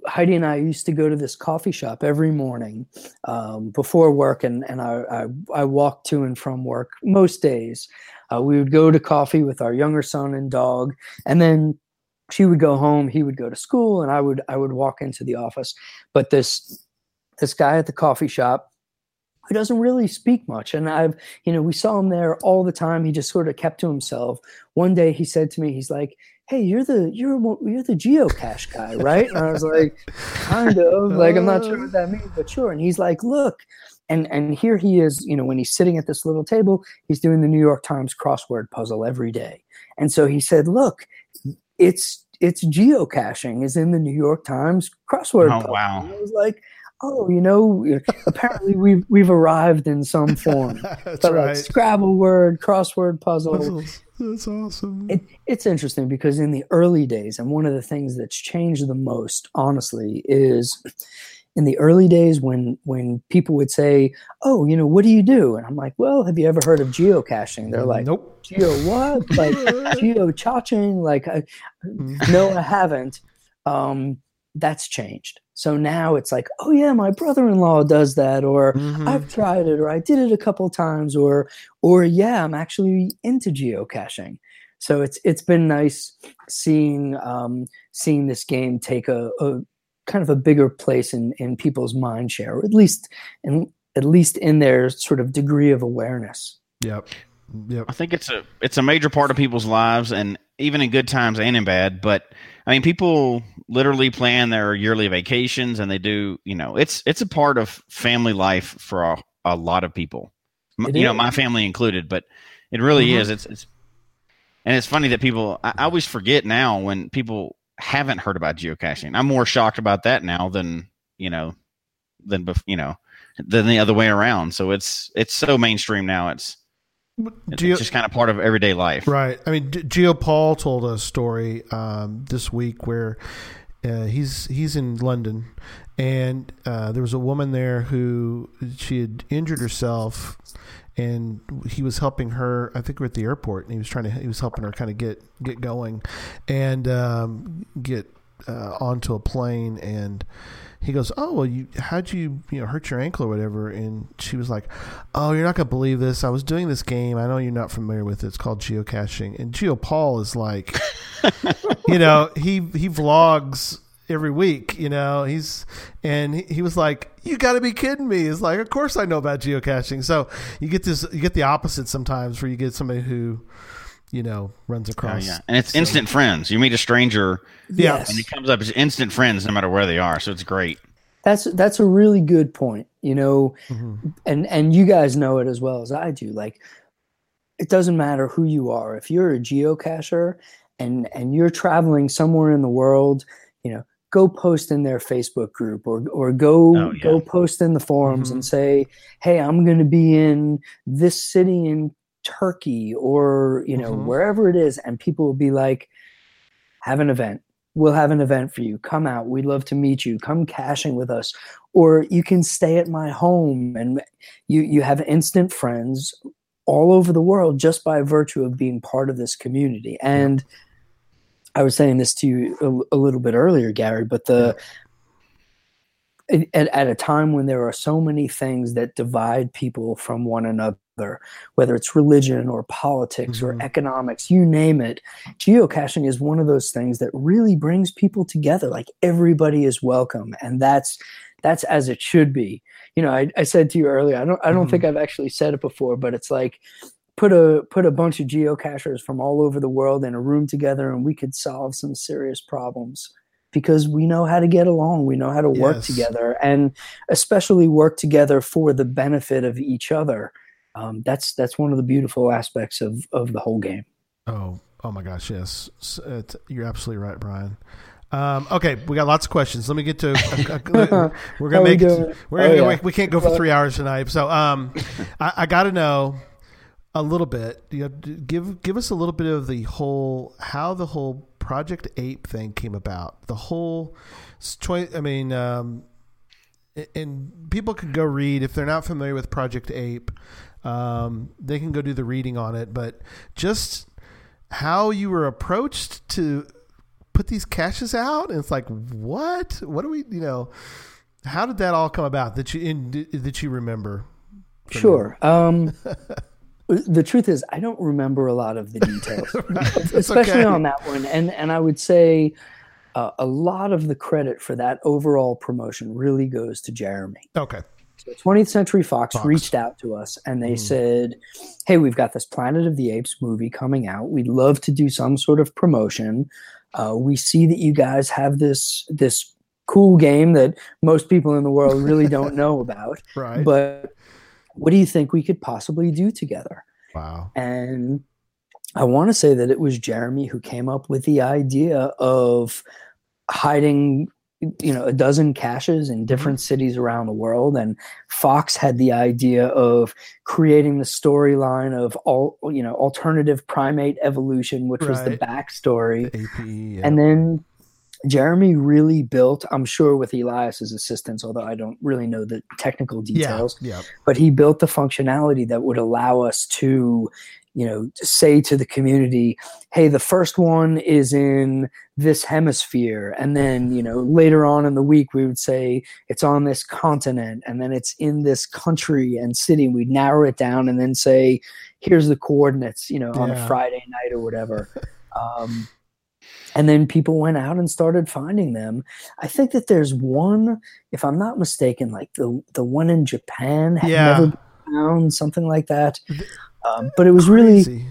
Heidi and I used to go to this coffee shop every morning um, before work, and and I, I I walked to and from work most days. Uh, we would go to coffee with our younger son and dog, and then she would go home. He would go to school, and I would I would walk into the office. But this this guy at the coffee shop who doesn't really speak much, and I've you know we saw him there all the time. He just sort of kept to himself one day he said to me, he's like, "Hey, you're the you're you're the geocache guy, right?" And I was like, "Kind of." Like I'm not uh. sure what that means, but sure. And he's like, "Look, and and here he is you know when he's sitting at this little table he's doing the new york times crossword puzzle every day and so he said look it's it's geocaching is in the new york times crossword Oh, puzzle. wow. And i was like oh you know apparently we've we've arrived in some form That's but right. like scrabble word crossword puzzle Puzzles. That's awesome. it, it's interesting because in the early days, and one of the things that's changed the most, honestly, is in the early days when when people would say, "Oh, you know, what do you do?" and I'm like, "Well, have you ever heard of geocaching?" They're like, nope. "Geo what? Like geo chaching?" Like, I, no, I haven't. Um, that's changed. So now it's like, "Oh yeah, my brother-in-law does that," or Mhm. I've tried it or I did it a couple times or or yeah, I'm actually into geocaching. So it's it's been nice seeing um, seeing this game take a, a kind of a bigger place in in people's mind share, or at least in at least in their sort of degree of awareness. Yep. Yep. I think it's a it's a major part of people's lives, and even in good times and in bad. But I mean, people literally plan their yearly vacations, and they do. You know, it's it's a part of family life for a, a lot of people. It you know, my family included, but it really Mhm. is. It's it's and it's funny that people. I, I always forget now when people haven't heard about geocaching. I'm more shocked about that now than you know than bef- you know than the other way around. So it's it's so mainstream now. It's it's Geo- just kind of part of everyday life. Right. I mean, Geo Paul told a story um, this week where uh, he's he's in London, and uh, there was a woman there who she had injured herself, and he was helping her. I think we're at the airport, and he was trying to he was helping her kind of get get going, and um, get uh, onto a plane and. He goes, oh well, you how'd you you know hurt your ankle or whatever? And she was like, oh, you're not gonna believe this. I was doing this game. I know you're not familiar with it. It's called geocaching. And Geo Paul is like, you know, he he vlogs every week. You know, he's and he, he was like, you got to be kidding me. It's like, of course I know about geocaching. So you get this, you get the opposite sometimes, where you get somebody who, you know, runs Oh, across. yeah. And it's instant friends. You meet a stranger Yeah. Yes. and he comes up as instant friends no matter where they are. So it's great. That's that's a really good point. You know, Mhm. and and you guys know it as well as I do. Like, it doesn't matter who you are. If you're a geocacher and and you're traveling somewhere in the world, you know, go post in their Facebook group or or go Oh, yeah. go post in the forums Mhm. and say, "Hey, I'm going to be in this city in Turkey or, you know, Mhm. wherever it is." And people will be like, "Have an event. We'll have an event for you. Come out. We'd love to meet you. Come caching with us." Or you can stay at my home and you you have instant friends all over the world just by virtue of being part of this community. And I was saying this to you a, a little bit earlier, Gary, but the at, at a time when there are so many things that divide people from one another, whether it's religion or politics or Mhm. economics, you name it, geocaching is one of those things that really brings people together. Like everybody is welcome, and that's that's as it should be. You know, I, I said to you earlier, I don't I don't Mhm. think I've actually said it before, but it's like put a put a bunch of geocachers from all over the world in a room together and we could solve some serious problems because we know how to get along we know how to work Yes. together and especially work together for the benefit of each other um, that's that's one of the beautiful aspects of of the whole game Oh, oh my gosh, yes, it's- you're absolutely right, Bryan. Um, okay, we got lots of questions. Let me get to. we're gonna we make. We're Oh, gonna, yeah. we, we can't go for three hours tonight. So, um, I, I got to know a little bit. You know, give give us a little bit of the whole how the whole Project Ape thing came about. The whole. I mean, um, and people can go read if they're not familiar with Project Ape. Um, they can go do the reading on it, but just how you were approached to put these caches out and it's like what? What do we you know how did that all come about that you in, that you remember? Sure. um, the truth is i don't remember a lot of the details It's especially okay. on that one. And and i would say uh, a lot of the credit for that overall promotion really goes to jeremy. Okay So 20th Century Fox, Fox. reached out to us and they Mhm. said, "Hey, we've got this Planet of the Apes movie coming out. We'd love to do some sort of promotion. Uh, we see that you guys have this this cool game that most people in the world really don't know about. Right. But what do you think we could possibly do together? wow. And I want to say that it was Jeremy who came up with the idea of hiding, you know, a dozen caches in mm-hmm. different cities around the world. And Fox had the idea of creating the storyline of all, you know, alternative primate evolution, which was the backstory. The APE. yeah. And then Jeremy really built, I'm sure with Elias's assistance, although I don't really know the technical yeah. details, Yeah. but he built the functionality that would allow us to you know say to the community hey the first one is in this hemisphere and then you know later on in the week we would say it's on this continent and then it's in this country and city we'd narrow it down and then say here's the coordinates you know on Yeah. a friday night or whatever um, and then people went out and started finding them i think that there's one if i'm not mistaken like the the one in japan had Yeah. never been found something like that um, but it was really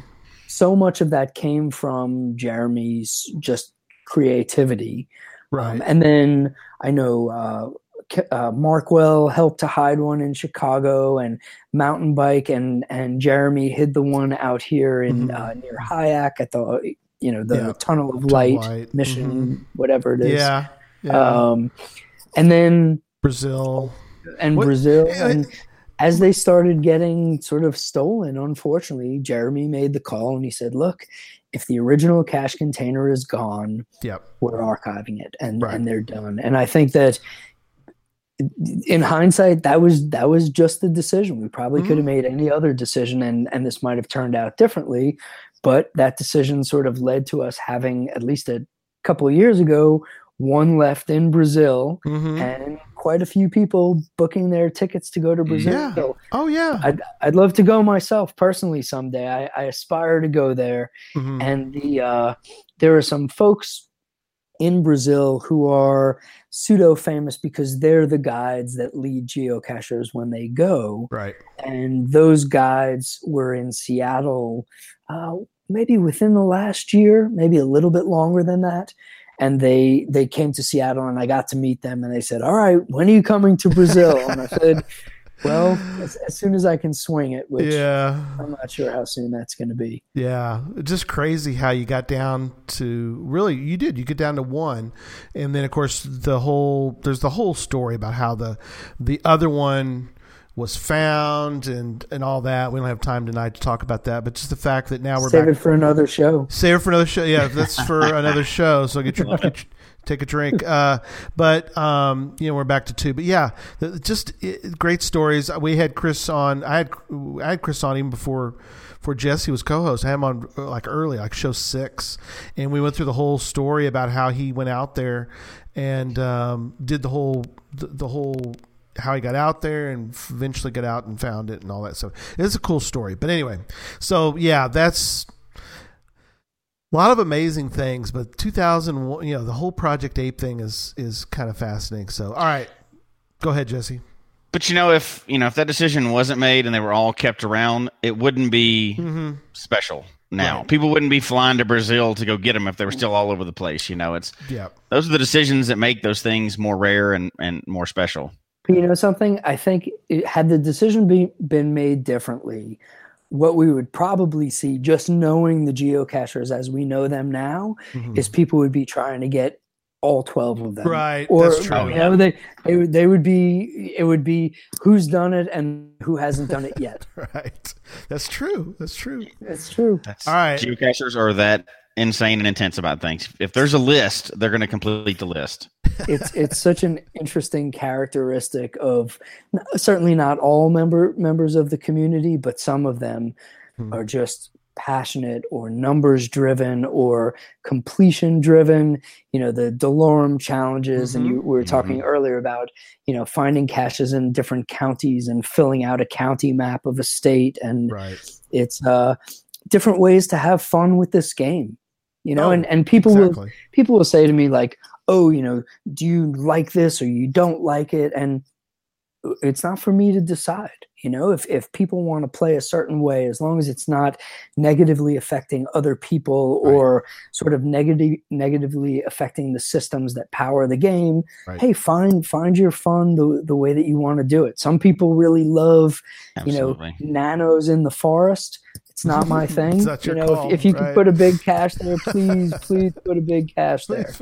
so much of that came from jeremy's just creativity Right. um, and then i know uh, uh, Markwell helped to hide one in Chicago, and Moun10Bike and and Jeremy hid the one out here in Mhm. uh, near Hyak at the you know the Yeah. Tunnel of Light, Light, mission, whatever it is. yeah. Yeah. Um, and then Brazil. and What- Brazil, and as they started getting sort of stolen, unfortunately, Jeremy made the call and he said, "Look, if the original cache container is gone, Yep. we're archiving it and Right. and they're done and i think that in hindsight that was that was just the decision we probably could Mm-hmm. have made any other decision and and this might have turned out differently but that decision sort of led to us having at least a couple of years ago one left in brazil hmm and quite a few people booking their tickets to go to brazil Yeah. Oh yeah. I'd, I'd love to go myself personally someday I, I aspire to go there Mhm. and the uh, there are some folks in Brazil who are pseudo famous because they're the guides that lead geocachers when they go, Right. and those guides were in Seattle, uh, maybe within the last year, maybe a little bit longer than that. And they they came to Seattle, and I got to meet them, and they said, "All right, when are you coming to Brazil?" and I said, "Well, as, as soon as I can swing it." Which Yeah. I'm not sure how soon that's going to be. Yeah, it's just crazy how you got down to really you did you get down to one, and then of course the whole there's the whole story about how the the other one was found and and all that. We don't have time tonight to talk about that, but just the fact that now we're Save back. it for another show. Save it for another show. Yeah, that's for another show. So get your, get your take a drink. Uh, but um, you know, we're back to two. But yeah, the- just it, great stories. We had Chris on. I had I had Chris on even before. before Jesse was co-host, I had him on uh, like early, like show six, and we went through the whole story about how he went out there and um, did the whole the, the whole how he got out there and eventually got out and found it and all that stuff. It's a cool story. But anyway, so yeah, that's a lot of amazing things. But 2001, you know, the whole Project Ape thing is is kind of fascinating. So all right, go ahead, Jesse. But you know, if you know if that decision wasn't made and they were all kept around, it wouldn't be Mm-hmm. special. Now, Right. people wouldn't be flying to Brazil to go get them if they were still all over the place. You know, it's Yeah. those are the decisions that make those things more rare and, and more special. But you know something? I think it, had the decision be, been made differently, what we would probably see, just knowing the geocachers as we know them now, Mhm. is people would be trying to get all twelve of them. Right, Or that's true. you know, they they would they would be it would be who's done it and who hasn't done it yet. Right. That's true. That's true. That's true. That's All right. Geocachers are that insane and intense about things. If there's a list, they're going to complete the list. it's it's such an interesting characteristic of certainly not all member members of the community, but some of them Hmm. are just passionate or numbers driven or completion driven. You know, the DeLorme challenges, and you we were talking earlier about you know finding caches in different counties and filling out a county map of a state, and Right. it's uh, different ways to have fun with this game. You know, Oh, and and people will people will say to me like oh you know do you like this or you don't like it and it's not for me to decide You know, if if people want to play a certain way, as long as it's not negatively affecting other people Right. or sort of negative negatively affecting the systems that power the game, Right. hey, find find your fun the the way that you want to do it. Some people really love Absolutely. you know nanos in the forest it's not my thing It's not you know call, if, if you right. can put a big cache there please please put a big cache there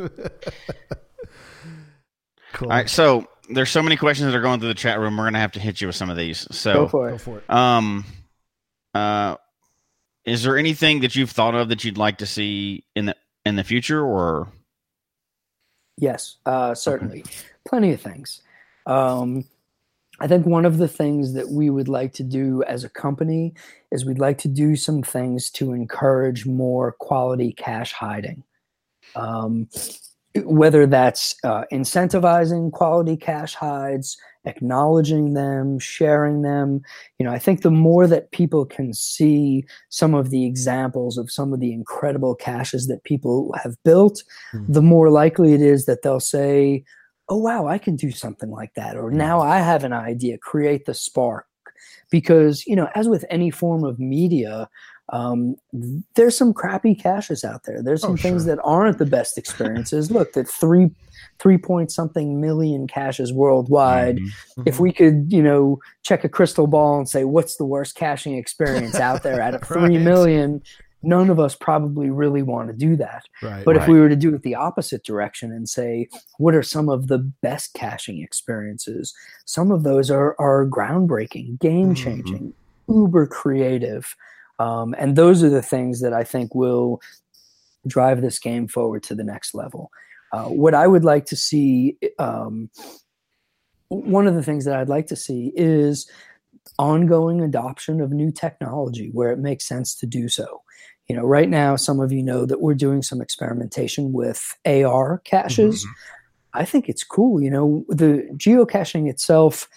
cool. All right, so there's so many questions that are going through the chat room. We're gonna have to hit you with some of these. go So, for Go for it. um, uh, is there anything that you've thought of that you'd like to see in the in the future, or yes uh, certainly plenty of things um, i think one of the things that we would like to do as a company is we'd like to do some things to encourage more quality cache hiding um, whether that's uh, incentivizing quality cache hides acknowledging them sharing them you know i think the more that people can see some of the examples of some of the incredible caches that people have built Hmm. the more likely it is that they'll say oh wow i can do something like that. Or now i have an idea create the spark. Because you know as with any form of media um, there's some crappy caches out there. There's Oh, some things sure. that aren't the best experiences. Look that three three point something million caches worldwide. Mhm. if we could you know check a crystal ball and say what's the worst caching experience out there? Out of three Right. million none of us probably really want to do that Right. but if we were to do it the opposite direction and say, what are some of the best caching experiences? Some of those are, are groundbreaking, game changing, uber creative. Um, and those are the things that I think will drive this game forward to the next level. Uh, what I would like to see, um, one of the things that I'd like to see is ongoing adoption of new technology where it makes sense to do so. You know, right now, some of you know that we're doing some experimentation with AR caches. I think it's cool. You know, the geocaching itself,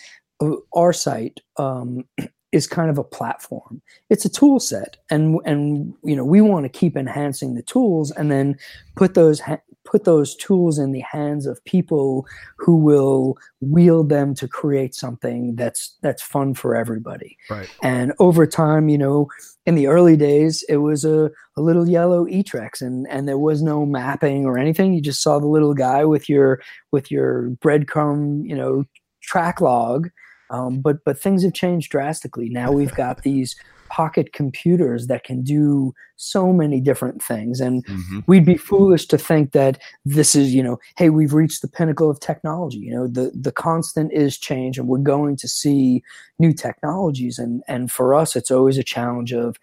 uh, our site um, is kind of a platform. It's a tool set, and and you know we want to keep enhancing the tools, and then put those ha- put those tools in the hands of people who will wield them to create something that's that's fun for everybody. Right. And over time, you know, in the early days, it was a, a little yellow eTrex and, and there was no mapping or anything. You just saw the little guy with your with your breadcrumb, you know, track log. Um, but but things have changed drastically. Now we've got these pocket computers that can do so many different things. And Mhm. we'd be foolish to think that this is you know hey we've reached the pinnacle of technology you know the the constant is change and we're going to see new technologies and and for us it's always a challenge of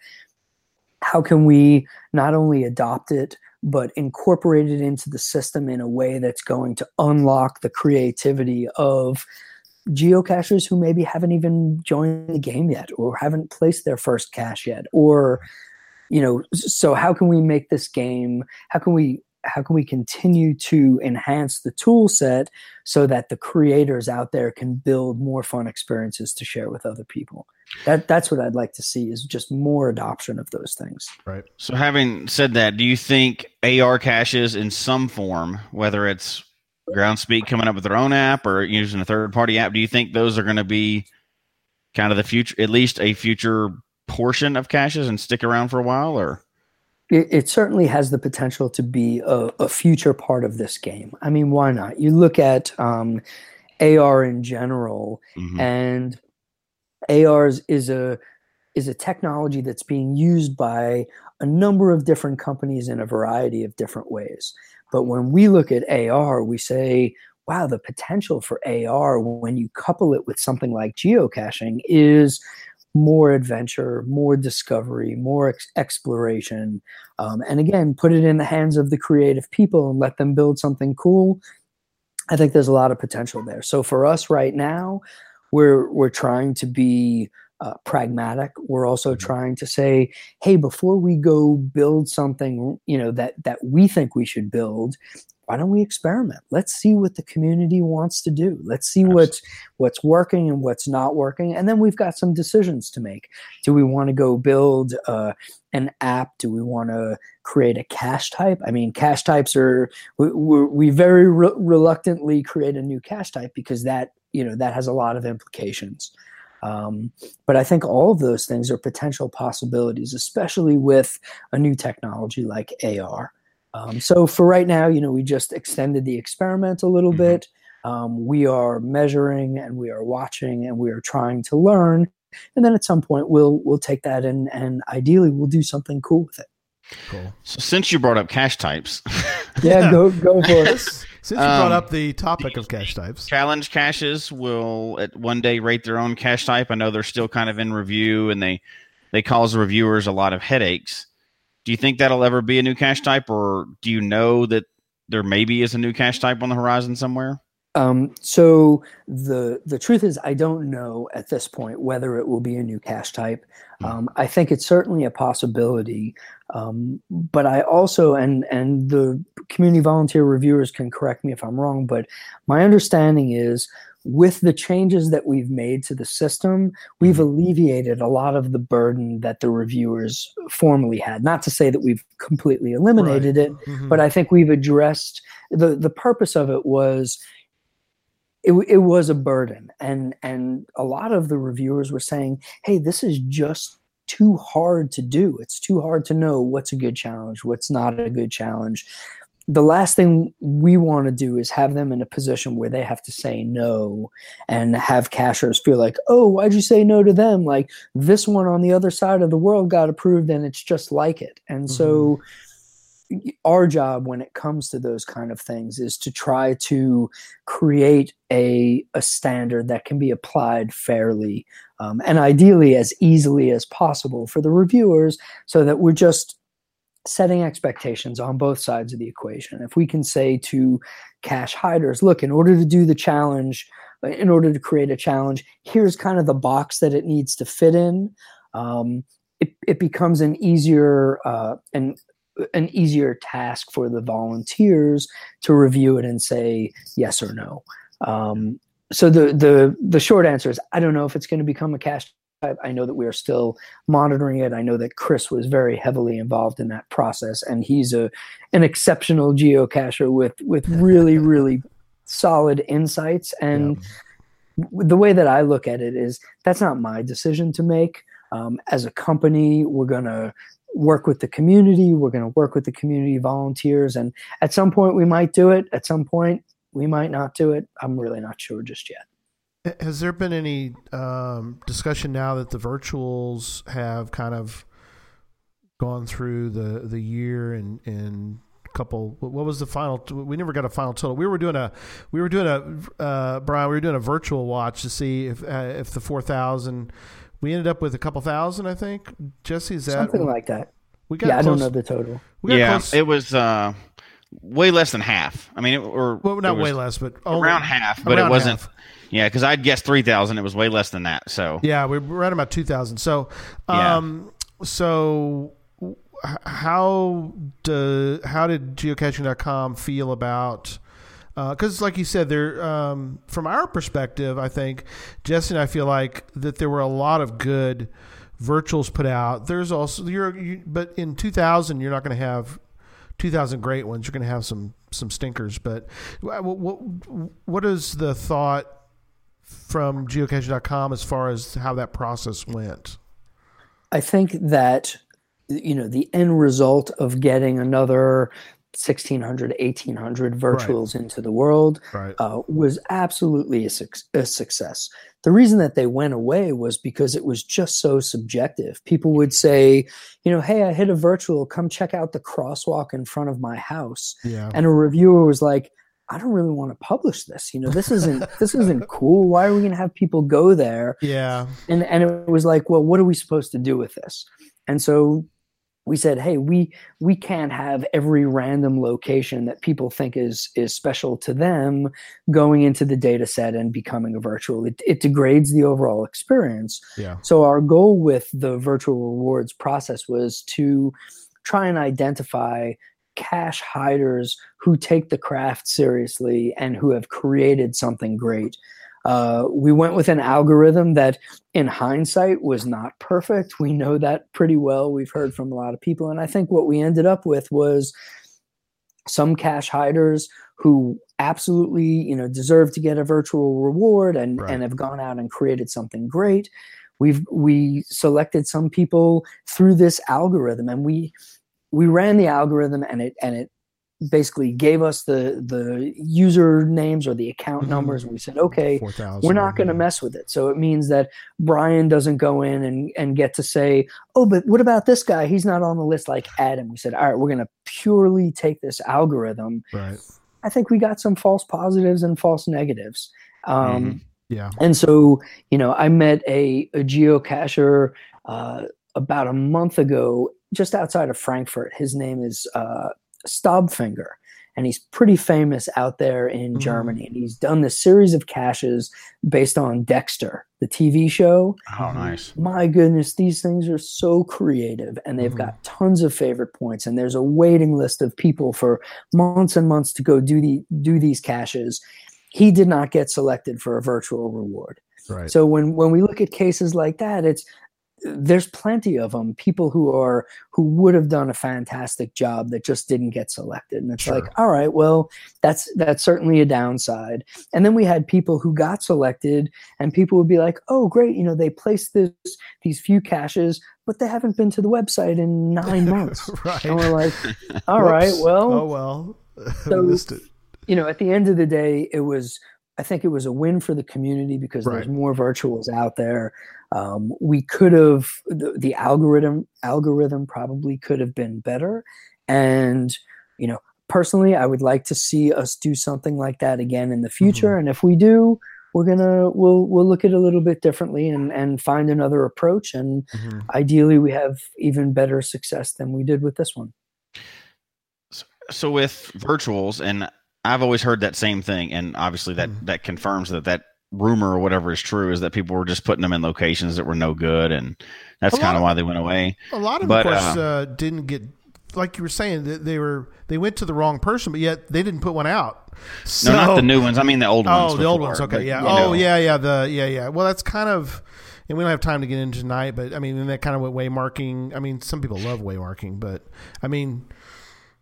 how can we not only adopt it but incorporate it into the system in a way that's going to unlock the creativity of geocachers who maybe haven't even joined the game yet or haven't placed their first cache yet? Or you know so how can we make this game how can we how can we continue to enhance the tool set so that the creators out there can build more fun experiences to share with other people? That that's what i'd like to see is just more adoption of those things. Right. So, having said that, do you think AR caches in some form, whether it's Groundspeak coming up with their own app or using a third party app, do you think those are going to be kind of the future, at least a future portion of caches and stick around for a while? Or it, it certainly has the potential to be a, a future part of this game i mean why not you look at um, ar in general Mhm. and ARs is a is a technology that's being used by a number of different companies in a variety of different ways. But when we look at AR, we say, wow, the potential for AR when you couple it with something like geocaching is more adventure, more discovery, more ex- exploration. Um, and again, put it in the hands of the creative people and let them build something cool. I think there's a lot of potential there. So for us right now, we're we're trying to be uh, pragmatic. We're also trying to say, hey, before we go build something, you know that that we think we should build, why don't we experiment? Let's see what the community wants to do. Let's see what's what's working and what's not working, and then we've got some decisions to make. Do we want to go build uh, an app? Do we want to create a cache type? I mean, cache types are we, we we very re- reluctantly create a new cache type because that you know that has a lot of implications. Um, but I think all of those things are potential possibilities, especially with a new technology like AR. Um, so for right now, you know, we just extended the experiment a little Mhm. bit. Um, we are measuring and we are watching and we are trying to learn. And then at some point, we'll we'll take that and and ideally we'll do something cool with it. Cool. So since you brought up cache types, Yeah, Yeah. go go for it. Since you brought Um, up the topic of cache types, challenge caches will at one day rate their own cache type. I know they're still kind of in review and they they cause reviewers a lot of headaches. Do you think that'll ever be a new cache type, or do you know that there maybe is a new cache type on the horizon somewhere? Um, so the the truth is, I don't know at this point whether it will be a new cache type. Hmm. Um, I think it's certainly a possibility, um, but I also and and the community volunteer reviewers can correct me if I'm wrong, but my understanding is with the changes that we've made to the system, we've alleviated a lot of the burden that the reviewers formerly had. Not to say that we've completely eliminated it, Mhm. but I think we've addressed the the purpose of it was it, it was a burden. And and a lot of the reviewers were saying hey this is just too hard to do. It's too hard to know what's a good challenge what's not a good challenge the last thing we want to do is have them in a position where they have to say no and have cachers feel like oh why'd you say no to them? Like this one on the other side of the world got approved and it's just like it. And so our job when it comes to those kind of things is to try to create a, a standard that can be applied fairly um, and ideally as easily as possible for the reviewers so that we're just setting expectations on both sides of the equation if we can say to cache hiders look in order to do the challenge uh, in order to create a challenge here's kind of the box that it needs to fit in um, it, it becomes an easier uh, and an easier task for the volunteers to review it and say yes or no. Um, so the the the short answer is I don't know if it's going to become a type. I know that we are still monitoring it. I know that Chris was very heavily involved in that process, and he's a an exceptional geocacher with with really really solid insights. And w- the way that I look at it is that's not my decision to make. Um, as a company, we're going to work with the community. We're going to work with the community volunteers. And at some point, we might do it. At some point, we might not do it. I'm really not sure just yet. Has there been any um, discussion now that the virtuals have kind of gone through the, the year and, and couple what was the final we never got a final total we were doing a we were doing a uh, bryan we were doing a virtual watch to see if uh, if the 4000 we ended up with a couple thousand i think jesse is that Something like that. we got Yeah, I don't know the total. we got yeah, close, it was uh, way less than half. I mean, it, or well not way less but around half, but around it wasn't. half. Yeah, because I'd guessed three thousand. It was way less than that. So Yeah, we we're at about two thousand. So, Yeah. um, so how do how did geocaching.com feel about? Because, like you said, there um, from our perspective, I think Jesse and I feel like that there were a lot of good virtuals put out. There's also you're, you, but in 2000, you're not going to have 2000 great ones. You're going to have some some stinkers. But what what, what is the thought? from geocaching.com as far as how that process went. I think that you know the end result of getting another 1600 1800 virtuals into the world Right. uh, was absolutely a, suc a success the reason that they went away was because it was just so subjective. People would say you know hey i hit a virtual come check out the crosswalk in front of my house. Yeah. and a reviewer was like i don't really want to publish this you know this isn't this isn't cool. Why are we going to have people go there? Yeah. and and it was like well what are we supposed to do with this? And so we said hey we we can't have every random location that people think is is special to them going into the data set and becoming a virtual. It, it degrades the overall experience. Yeah. so our goal with the virtual rewards process was to try and identify cache hiders who take the craft seriously and who have created something great uh, we went with an algorithm that, in hindsight, was not perfect. We know that pretty well. We've heard from a lot of people. And I think what we ended up with was some cache hiders who absolutely you know deserve to get a virtual reward and Right. and have gone out and created something great we've we selected some people through this algorithm and we we ran the algorithm and it and it basically gave us the the user names or the account Mhm. numbers and we said okay 4,000. we're not going to mess with it so it means that bryan doesn't go in and, and get to say oh but what about this guy he's not on the list like adam we said all right we're going to purely take this algorithm Right. i think we got some false positives and false negatives um, Mhm. Yeah. and so, you know, I met a, a geocacher uh, about a month ago just outside of Frankfurt. His name is uh, Staubfinger, and he's pretty famous out there in Mhm. Germany. And he's done this series of caches based on Dexter, the TV show. Oh, nice. My goodness, these things are so creative and they've Mhm. got tons of favorite points. And there's a waiting list of people for months and months to go do the do these caches. He did not get selected for a virtual reward. Right. So when when we look at cases like that, it's there's plenty of them. People who are who would have done a fantastic job that just didn't get selected, and it's Sure. like, all right, well, that's that's certainly a downside. And then we had people who got selected, and people would be like, oh, great, you know, they placed this these few caches, but they haven't been to the website in nine months. right. And we're like, all right, well, Oh well. So- missed it. you know, at the end of the day, it was, I think it was a win for the community because there's more virtuals out there. Um, we could have, the, the algorithm, algorithm probably could have been better. And, you know, personally, I would like to see us do something like that again in the future. And if we do, we're gonna we'll we'll look at it a little bit differently and and find another approach and Mhm. ideally we have even better success than we did with this one so with virtuals and i've always heard that same thing and obviously that Mhm. that confirms that that rumor or whatever is true is that people were just putting them in locations that were no good and that's kind of of- why they went away A lot of But, them, of course, uh, uh, didn't get like you were saying that they were they went to the wrong person, but yet they didn't put one out. So, no not the new ones i mean the old ones Oh, the old ones. Okay, but, yeah. Oh, know. yeah, yeah. The yeah, yeah. Well, that's kind of, and we don't have time to get into tonight, but I mean, and that kind of what waymarking. I mean, some people love waymarking, but I mean,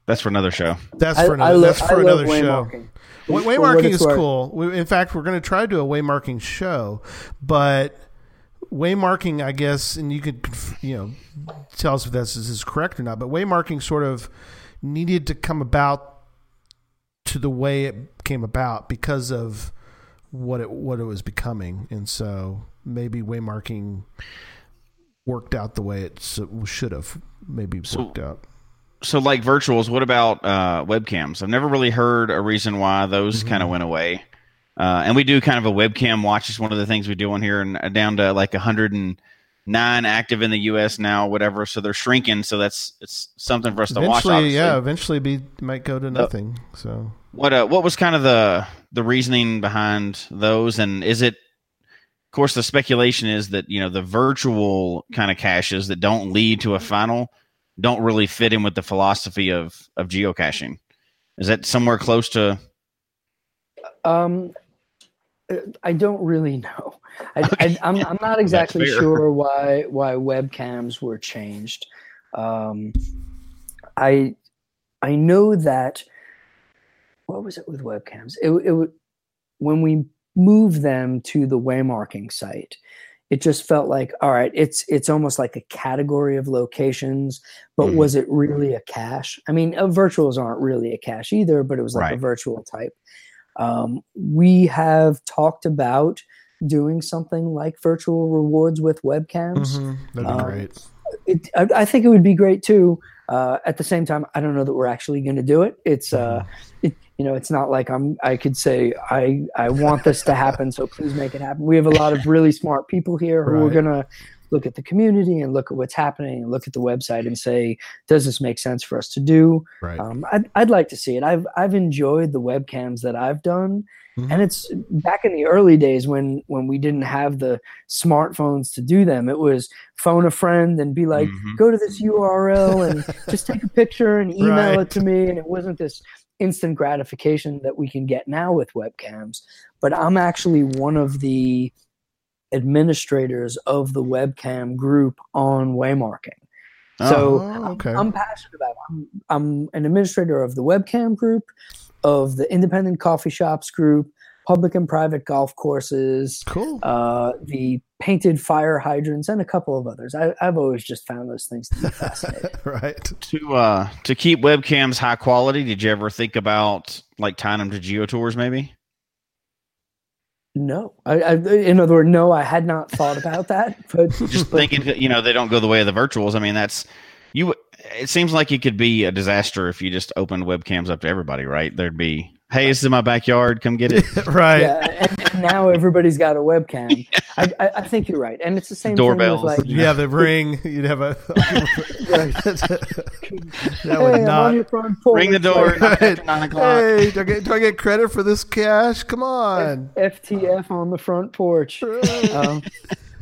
that's for another show that's I- for I another. lo- that's I for love another show. waymarking. Way- For what Waymarking is cool. We, in fact, we're going to try to do a waymarking show, but waymarking, I guess, and you could you know tell us if this is, is correct or not. But waymarking sort of needed to come about to the way it came about because of what it what it was becoming, and so maybe waymarking worked out the way it should have maybe So- worked out. So like virtuals what about uh webcams i've never really heard a reason why those Mhm. kind of went away uh and we do kind of a webcam watch is one of the things we do on here and uh, down to like 109 active in the us now whatever so they're shrinking so that's it's something for us to watch obviously. yeah, eventually be might go to nothing. So what uh what was kind of the the reasoning behind those and is it of course the speculation is that you know the virtual kind of caches that don't lead to a final don't really fit in with the philosophy of of geocaching is that somewhere close to Um, uh, I don't really know. I, Okay. I, I'm, I'm not exactly sure why why webcams were changed. Um, I I know that what was it with webcams? It, it would when we moved them to the waymarking site. It just felt like all right. It's it's almost like a category of locations, but Mhm. was it really a cache? I mean, uh, virtuals aren't really a cache either, but it was like a virtual type. Um, we have talked about doing something like virtual rewards with webcams. mhm, that'd be Um, great. It, I, I think it would be great too. Uh, at the same time, I don't know that we're actually going to do it. It's uh, it, you know, it's not like I'm. I could say I I want this to happen, so please make it happen. We have a lot of really smart people here who are going to look at the community and look at what's happening and look at the website and say, does this make sense for us to do? Right. Um, I'd, I'd like to see it. I've I've enjoyed the webcams that I've done, Mhm. and it's back in the early days when when we didn't have the smartphones to do them. It was phone a friend and be like, Mhm. go to this URL and just take a picture and email Right. it to me. And it wasn't this instant gratification that we can get now with webcams. But I'm actually one of the administrators of the webcam group on Waymarking. So Oh, okay. I'm passionate about. It. I'm, I'm an administrator of the webcam group, of the independent coffee shops group, public and private golf courses, Cool. uh, the painted fire hydrants, and a couple of others. I, I've always just found those things to be fascinating. right. To uh to keep webcams high quality, did you ever think about like tying them to GeoTours maybe? no, I, I, in other words, no, I had not thought about that. But Just but- thinking, you know, they don't go the way of the virtuals. I mean, that's you. It seems like it could be a disaster if you just opened webcams up to everybody, right? There'd be, hey, this is my backyard, come get it. right. yeah, and, and now everybody's got a webcam. I, I, I think you're right, and it's the same Doorbells. thing with like Yeah, the ring. You'd have a. that would hey, not. front porch. Ring the door like, not nine o'clock. Hey, do I, get, do I get credit for this cache? Come on. FTF on the front porch. um,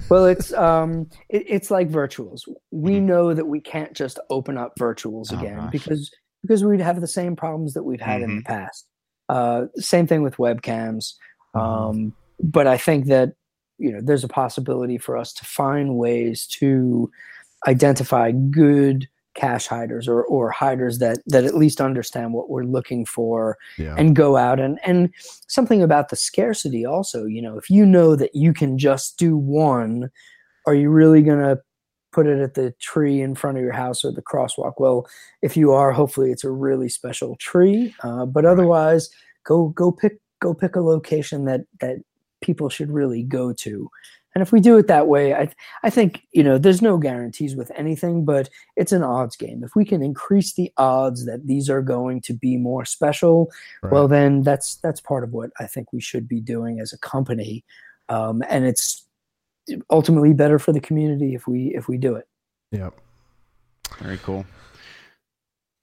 well, it's um, it, it's like virtuals. We know that we can't just open up virtuals Mm-hmm. Oh, again gosh. because because we'd have the same problems that we've had in Mm-hmm. the past. Uh, same thing with webcams. Mm-hmm. Um, but I think that you know there's a possibility for us to find ways to identify good cache hiders or, or hiders that that at least understand what we're looking for Yeah. and go out and and something about the scarcity also you know if you know that you can just do one are you really going to put it at the tree in front of your house or the crosswalk? Well if you are hopefully it's a really special tree uh, but otherwise go go pick go pick a location that that people should really go to and if we do it that way i i think you know there's no guarantees with anything but it's an odds game if we can increase the odds that these are going to be more special well then that's that's part of what i think we should be doing as a company um, and it's ultimately better for the community if we if we do it yeah. Very cool.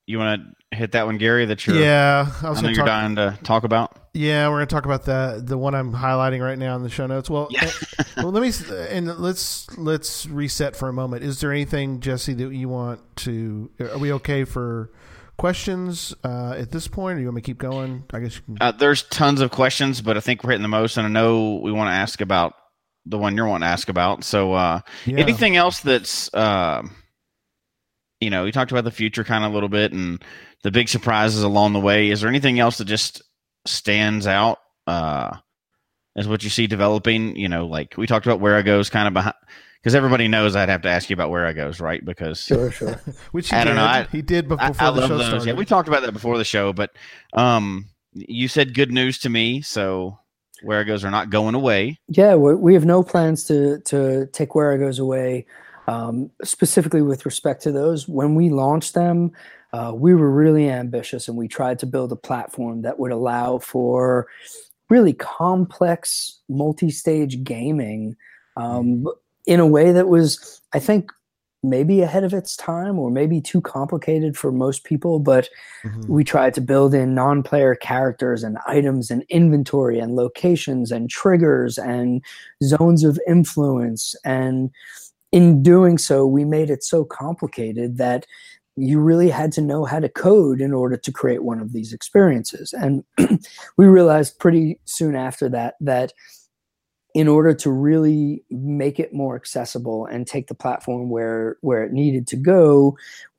You want to hit that one, Gary? That you're, Yeah. I I was know you're talk. dying to talk about. Yeah, we're going to talk about that. The one I'm highlighting right now in the show notes. Well, Yeah. well, let me and let's let's reset for a moment. Is there anything, Jesse, that you want to? Are we okay for questions uh, at this point, or you want me to keep going? I guess you can. Uh, there's tons of questions, but I think we're hitting the most, and I know we want to ask about the one you're wanting to ask about. So, uh, yeah. anything else that's, uh, you know, we talked about the future kind of a little bit and the big surprises along the way. Is there anything else that just stands out uh, as what you see developing? You know, like we talked about Wherigos kind of behind. Because everybody knows I'd have to ask you about Wherigos, right? Because sure sure Which he I don't know, I- he did before I, I the love show those. started. Yeah, we talked about that before the show, but um, you said good news to me. So Wherigos are not going away. yeah we we have no plans to to take Wherigos away um, specifically with respect to those when we launched them uh, we were really ambitious and we tried to build a platform that would allow for really complex multi-stage gaming um, in a way that was i think maybe ahead of its time or maybe too complicated for most people but Mhm. we tried to build in non-player characters and items and inventory and locations and triggers and zones of influence and in doing so we made it so complicated that you really had to know how to code in order to create one of these experiences. And we realized pretty soon after that that in order to really make it more accessible and take the platform where where it needed to go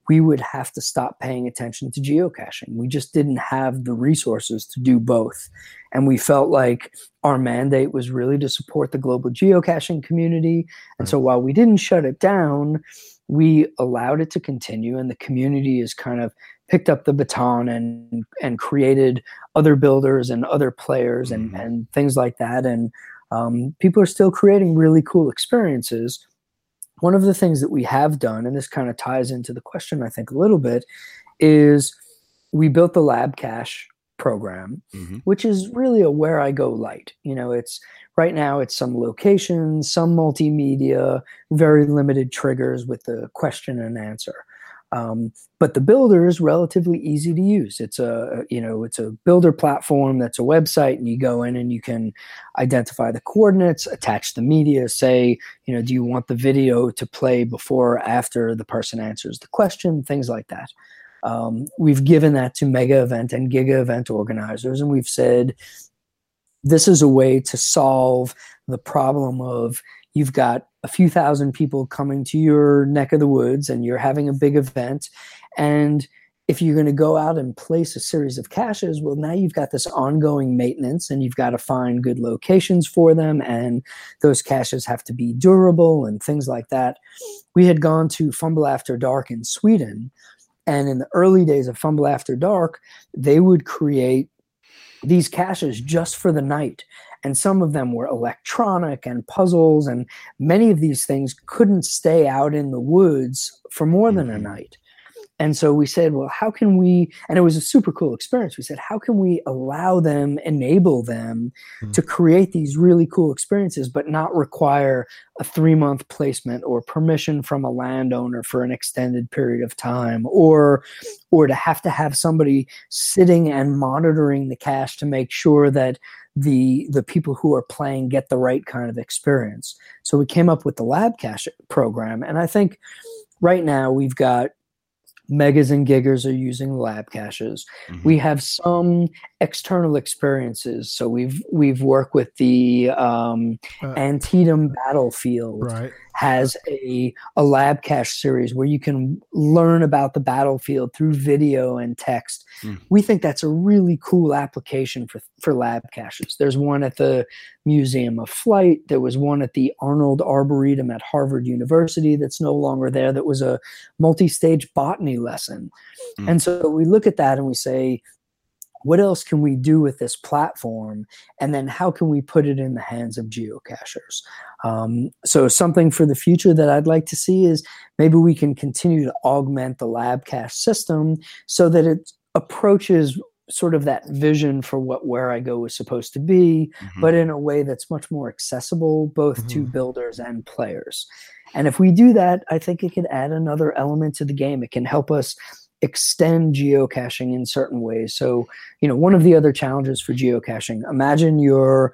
we would have to stop paying attention to geocaching. We just didn't have the resources to do both. And we felt like our mandate was really to support the global geocaching community. And so while we didn't shut it down, we allowed it to continue and the community has kind of picked up the baton and and created other builders and other players and, Mhm. and things like that. And um, people are still creating really cool experiences one of the things that we have done, and this kind of ties into the question, I think, a little bit, is we built the Lab Cache program, Mhm. which is really a Wherigo light. You know, it's right now it's some locations, some multimedia, very limited triggers with the question and answer. Um, but the builder is relatively easy to use. It's a you know it's a builder platform that's a website, and you go in and you can identify the coordinates, attach the media, say you know do you want the video to play before or after the person answers the question, things like that. Um, we've given that to mega event and giga event organizers, and we've said this is a way to solve the problem of you've got a few thousand people coming to your neck of the woods and you're having a big event and if you're going to go out and place a series of caches, well, now you've got this ongoing maintenance and you've got to find good locations for them. And those caches have to be durable and things like that. We had gone to Fumble After Dark in Sweden. And in the early days of Fumble After Dark, they would create these caches just for the night. And some of them were electronic and puzzles. And many of these things couldn't stay out in the woods for more than a Mhm. night. And so we said, well, how can we? And it was a super cool experience. We said, how can we allow them, enable them Mhm. to create these really cool experiences, but not require a three month placement or permission from a landowner for an extended period of time, or or to have to have somebody sitting and monitoring the cache to make sure that the the people who are playing get the right kind of experience. So we came up with the lab cache program, and I think right now we've got megas and gigas are using lab caches Mhm. we have some external experiences so we've we've worked with the um, Uh, antietam battlefield right. has a a lab cache series where you can learn about the battlefield through video and text. Mm. We think that's a really cool application for for lab caches. There's one at the Museum of Flight. There was one at the Arnold Arboretum at Harvard University that's no longer there. That was a multi-stage botany lesson. Mm. And so we look at that and we say, what else can we do with this platform and then how can we put it in the hands of geocachers um, so something for the future that i'd like to see is maybe we can continue to augment the lab cache system so that it approaches sort of that vision for what Wherigo is supposed to be Mhm. but in a way that's much more accessible both to Mhm. builders and players and if we do that i think it can add another element to the game it can help us extend geocaching in certain ways. So, you know, one of the other challenges for geocaching, imagine you're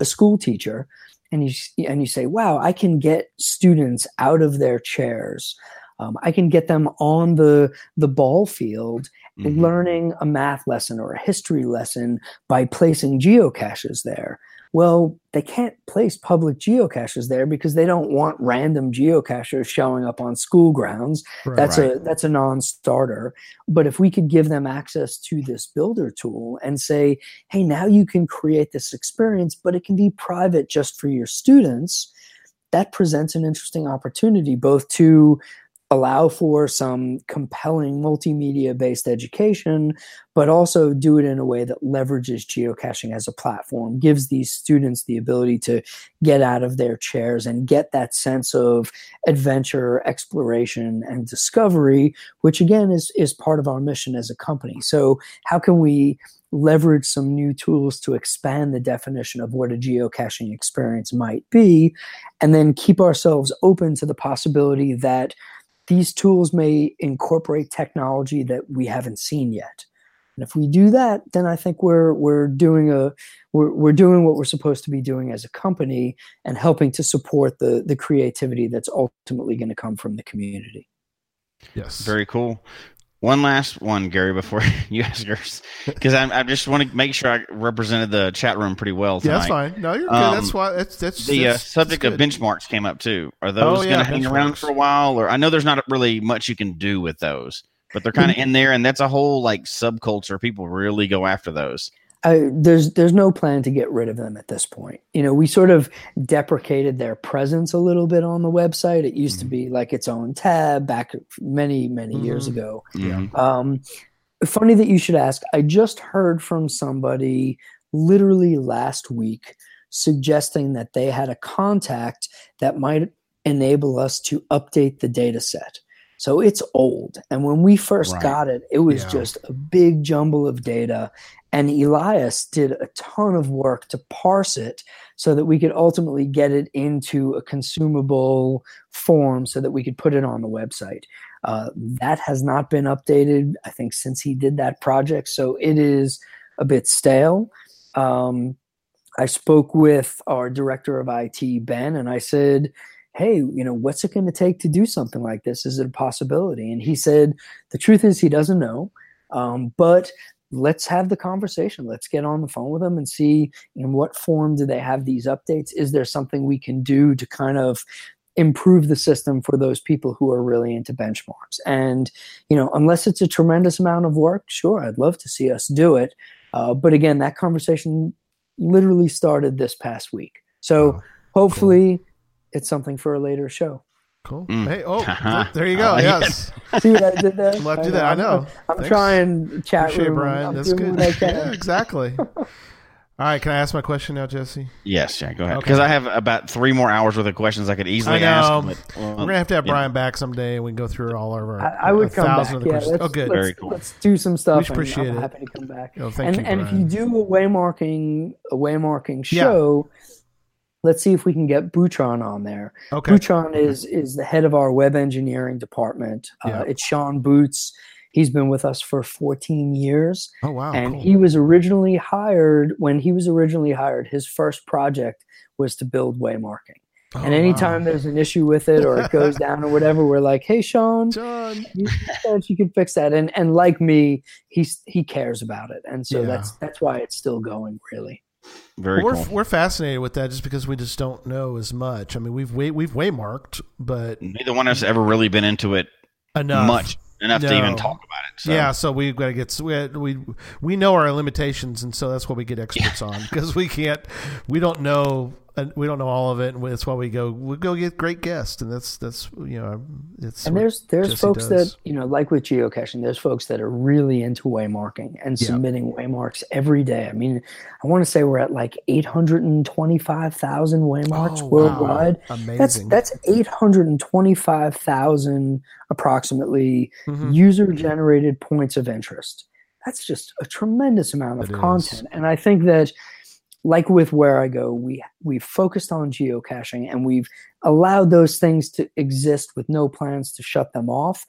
a school teacher and you and you say, "Wow, I can get students out of their chairs. Um, I can get them on the the ball field Mhm. learning a math lesson or a history lesson by placing geocaches there. Well, they can't place public geocaches there because they don't want random geocachers showing up on school grounds. Right. That's a that's a non-starter. But if we could give them access to this builder tool and say, "Hey, now you can create this experience, but it can be private just for your students," that presents an interesting opportunity both to allow for some compelling multimedia based education, but also do it in a way that leverages geocaching as a platform, gives these students the ability to get out of their chairs and get that sense of adventure, exploration, and discovery, which again is, is part of our mission as a company. So, how can we leverage some new tools to expand the definition of what a geocaching experience might be, and then keep ourselves open to the possibility that these tools may incorporate technology that we haven't seen yet. And if we do that, then I think we're we're doing a we're, we're doing what we're supposed to be doing as a company and helping to support the the creativity that's ultimately going to come from the community. Yes. Very cool. One last one, Gary, before you ask yours, because I, I just want to make sure I represented the chat room pretty well yeah, that's fine. No, you're good. Um, that's why. That's that's The uh, subject that's of benchmarks came up too. Are those Oh, going to hang around for a while? Or I know there's not really much you can do with those, but they're kind of in there, and that's a whole like subculture. People really go after those. I, there's there's no plan to get rid of them at this point. You know, we sort of deprecated their presence a little bit on the website. It used to be like its own tab back many many years Mhm. ago. Mhm. Um, funny that you should ask. I just heard from somebody literally last week suggesting that they had a contact that might enable us to update the data set. So it's old. And when we first Right. got it, it was Yeah. just a big jumble of data. And Elias did a ton of work to parse it so that we could ultimately get it into a consumable form so that we could put it on the website. Uh, that has not been updated, I think, since he did that project. So it is a bit stale. Um, I spoke with our director of IT, Ben, and I said, Hey, you know, what's it going to take to do something like this? Is it a possibility? And he said, The truth is, he doesn't know. Um, but let's have the conversation. Let's get on the phone with them and see in what form do they have these updates? Is there something we can do to kind of improve the system for those people who are really into benchmarks. And you know, unless it's a tremendous amount of work, sure, I'd love to see us do it. Uh, but again, that conversation literally started this past week. So Oh, hopefully, it's something for a later show. Cool. Mm. Hey, oh, there you go. I like yes. See what I did there? We'll have to do that. I know. I'm Thanks. trying chat Appreciate it, room. Bryan. I'm That's good. what I can. Yeah, exactly. All right, can I ask my question now, Jesse? Yes, yeah, go ahead. Okay. Because I have about three more hours worth of questions I could easily I know. ask. But, well, We're gonna have to have you know, Bryan back someday, and we can go through all of our. I, I would come back. of Yeah, questions. let's, oh, good. Let's, Very cool. let's do some stuff. and appreciate I'm it. happy to come back. Oh, thank and you, and if you do a waymarking a waymarking Yeah. Let's see if we can get Butron on there. okay. Butron is is the head of our web engineering department. Yeah. Uh, it's Sean Boots. He's been with us for 14 years, Oh wow. and cool. he was originally hired. When he was originally hired, his first project was to build waymarking. Oh, and anytime wow. there's an issue with it or it goes down or whatever, we're like, "Hey, Sean, John. you said you could fix that and and like me he's he cares about it and so Yeah. that's that's why it's still going really Very we're cool. we're fascinated with that just because we just don't know as much. I mean, we've way, we've waymarked, but Neither one of us ever really been into it enough much enough to even talk about it. So. Yeah, so we've got to get we we we know our limitations, and so that's what we get experts on because we can't we don't know we don't know all of it, and that's why we go we go get great guests, and that's that's you know it's and there's there's Jesse folks does. that you know like with geocaching there's folks that are really into waymarking and Yeah. submitting waymarks every day i mean i want to say we're at like 825000 waymarks Oh, worldwide that's amazing. that's that's 825000 approximately Mhm. user generated points of interest. That's just a tremendous amount of It is. content. And I think that like with Wherigo, we we've focused on geocaching and we've allowed those things to exist with no plans to shut them off.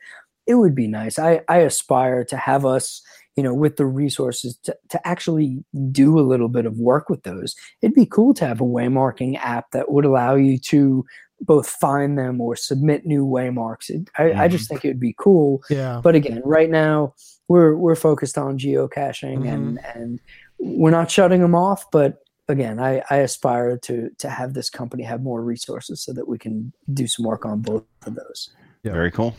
It would be nice. I, I aspire to have us, you know, with the resources to, to actually do a little bit of work with those. It'd be cool to have a waymarking app that would allow you to both find them or submit new waymarks. It, I, I just mm-hmm. think it would be cool yeah. but again right now we're we're focused on geocaching mm-hmm. and and we're not shutting them off but again I, I aspire to to have this company have more resources so that we can do some work on both of those Yeah. Very cool.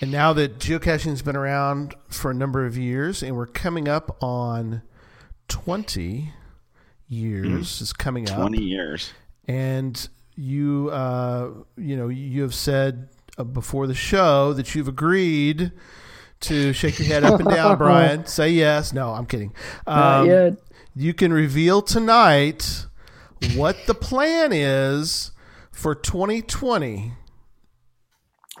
And now that geocaching's been around for a number of years, and we're coming up on twenty years is coming up. Twenty years. and you uh, you know you have said uh, before the show that you've agreed to shake your head up and down, Bryan. Say yes. No, I'm kidding. Not Um, yet. You can reveal tonight what the plan is for 2020.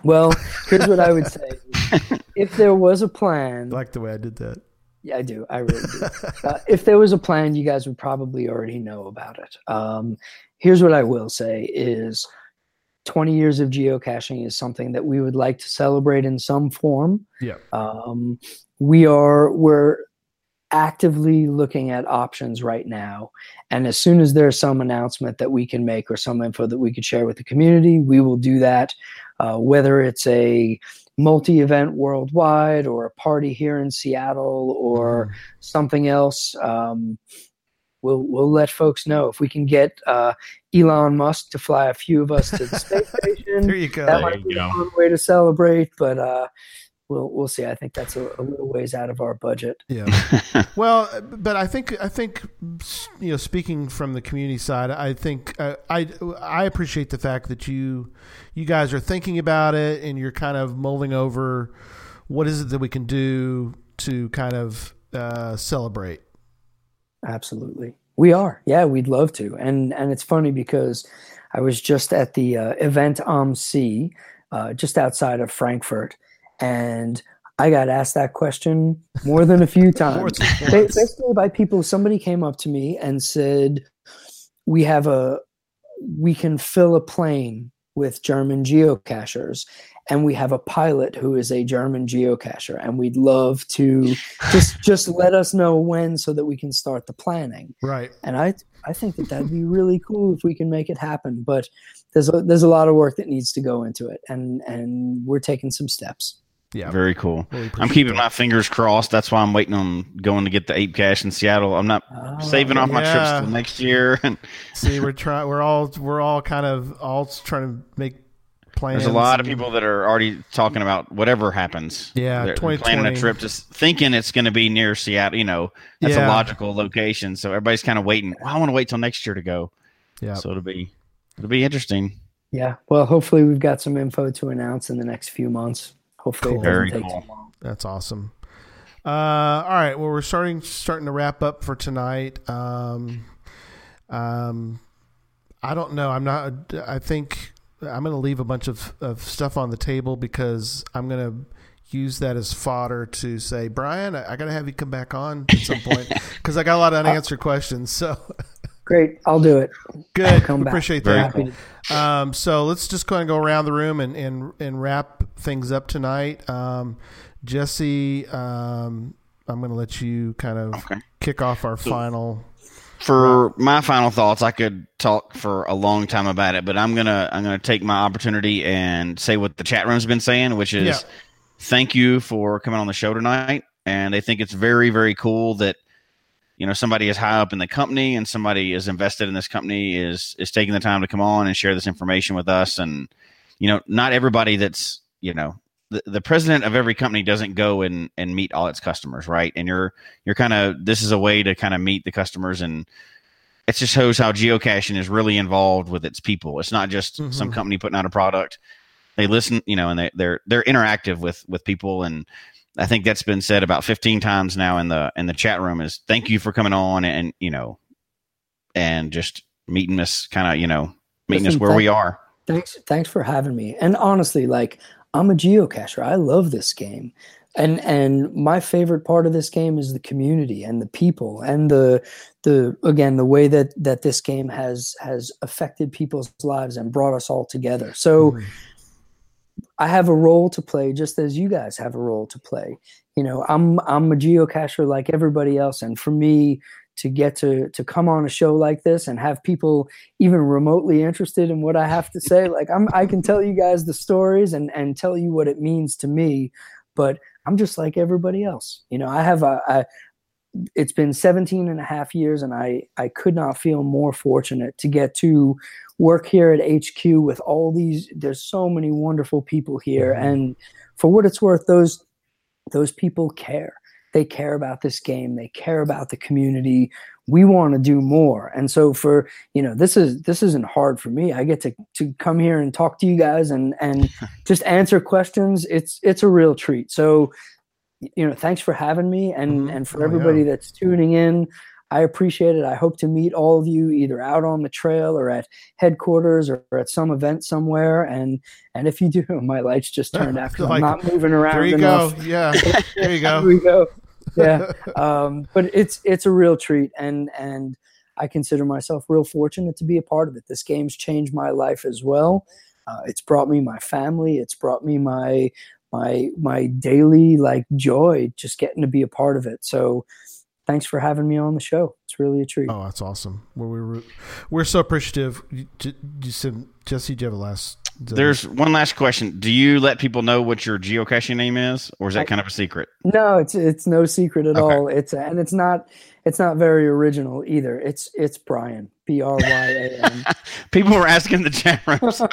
well here's what i would say if there was a plan I like the way I did that. Yeah, I do. I really do. uh, if there was a plan, you guys would probably already know about it. Um, here's what I will say: is 20 years of geocaching is something that we would like to celebrate in some form. Yeah. Um, we are we're actively looking at options right now, and as soon as there's some announcement that we can make or some info that we could share with the community, we will do that. Uh, whether it's a multi-event worldwide or a party here in Seattle or something else. Um, we'll we'll let folks know if we can get uh, Elon Musk to fly a few of us to the space station. There you go. That There might you be go. a fun way to celebrate, but uh, we'll we'll see. I think that's a, a little ways out of our budget. Yeah. well, but I think I think you know, speaking from the community side, I think uh, I I appreciate the fact that you you guys are thinking about it and you're kind of mulling over what is it that we can do to kind of uh, celebrate. Absolutely. We are. Yeah, we'd love to. And and it's funny because I was just at the uh, event Am See, uh, just outside of Frankfurt, and I got asked that question more than a few times. once. Basically, by people, somebody came up to me and said, "We have a, we can fill a plane with German geocachers, and we have a pilot who is a German geocacher, and we'd love to just just let us know when so that we can start the planning." Right. and I I think that that'd be really cool if we can make it happen. But there's a, there's a lot of work that needs to go into it, and and we're taking some steps. Yeah. Very cool. Really I'm keeping that. my fingers crossed. That's why I'm waiting on going to get the ape cache in Seattle. I'm not Oh, saving off my yeah. trips till next year. See, we're trying. We're all we're all kind of all trying to make plans. there's a lot of people that are already talking about whatever happens. Yeah, They're planning a trip, just thinking it's going to be near Seattle. You know, that's Yeah. a logical location. So everybody's kind of waiting. Well, I want to wait till next year to go. Yeah. So it'll be it'll be interesting. Yeah. Well, hopefully we've got some info to announce in the next few months. Hopefully Cool. Very cool. That's awesome. Uh, all right. Well, we're starting starting to wrap up for tonight. Um, um, I don't know. I'm not. I think I'm going to leave a bunch of, of stuff on the table because I'm going to use that as fodder to say, Bryan, I, I got to have you come back on at some point because I got a lot of unanswered questions. So Great. I'll do it. good. come back. Appreciate Very that. Happy Um, so let's just go and go around the room and, and, and wrap things up tonight. Um, Jesse, um, I'm going to let you kind of Okay. kick off our final. For my final thoughts, I could talk for a long time about it, but I'm gonna I'm gonna take my opportunity and say what the chat room's been saying, which is Yeah. thank you for coming on the show tonight. And they think it's very very cool that you know somebody is high up in the company and somebody is invested in this company is is taking the time to come on and share this information with us. And you know, not everybody that's you know the, the president of every company doesn't go and and meet all its customers, right? And you're you're kind of this is a way to kind of meet the customers and it just shows how geocaching is really involved with its people. It's not just some Mhm. company putting out a product. They listen, you know, and they, they're they're interactive with with people, and I think that's been said about 15 times now in the in the chat room. Is thank you for coming on and you know, and just meeting us, kind of you know, meeting us Listen, where we are. Thanks, thanks for having me. And honestly, like I'm a geocacher. I love this game, and and my favorite part of this game is the community and the people and the the again the way that that this game has has affected people's lives and brought us all together. So. Mhm. I have a role to play just as you guys have a role to play. You know, I'm I'm a geocacher like everybody else and for me to get to to come on a show like this and have people even remotely interested in what I have to say, like I'm I can tell you guys the stories and and tell you what it means to me, but I'm just like everybody else. You know, I have a, it's been 17 and a half years and I I could not feel more fortunate to get to work here at HQ with all these there's so many wonderful people here Mhm. and for what it's worth those those people care they care about this game they care about the community we want to do more. And so for you know this is this isn't hard for me. I get to to come here and talk to you guys and and just answer questions. It's it's a real treat. So you know thanks for having me and Mhm. and for Oh, yeah. everybody that's tuning in. I appreciate it. I hope to meet all of you either out on the trail or at headquarters or, at some event somewhere. And and if you do my lights just turned out 'cause Like, i'm not moving around There you enough. go. Yeah. There you there we go yeah. Um, but it's it's a real treat and and i consider myself real fortunate to be a part of it. This game's changed my life as well. Uh, it's brought me my family. It's brought me my my my daily like joy just getting to be a part of it. So thanks for having me on the show it's really a treat Oh, that's awesome. We're we're, we're so appreciative. You, you said Jesse, do you have a last? There's one last question. Do you let people know what your geocaching name is, or is that I- kind of a secret? no it's it's no secret at Okay. all it's and it's not it's not very original either it's it's bryan b-r-y-a-n People were asking the chat room. so-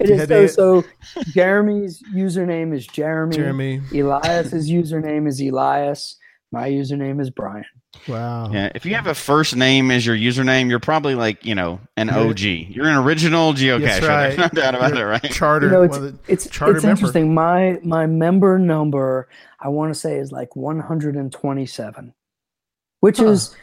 It You is had so, so Jeremy's username is Jeremy. Jeremy. Elias's username is Elias. My username is Bryan. Wow. Yeah, if you have a first name as your username, you're probably like you know an OG. You're an original geocacher. That's right. There's no doubt about You're it, right? Charter. You know, it's one of the- it's, charter it's interesting. My my member number, I want to say, is like 127, which Huh. is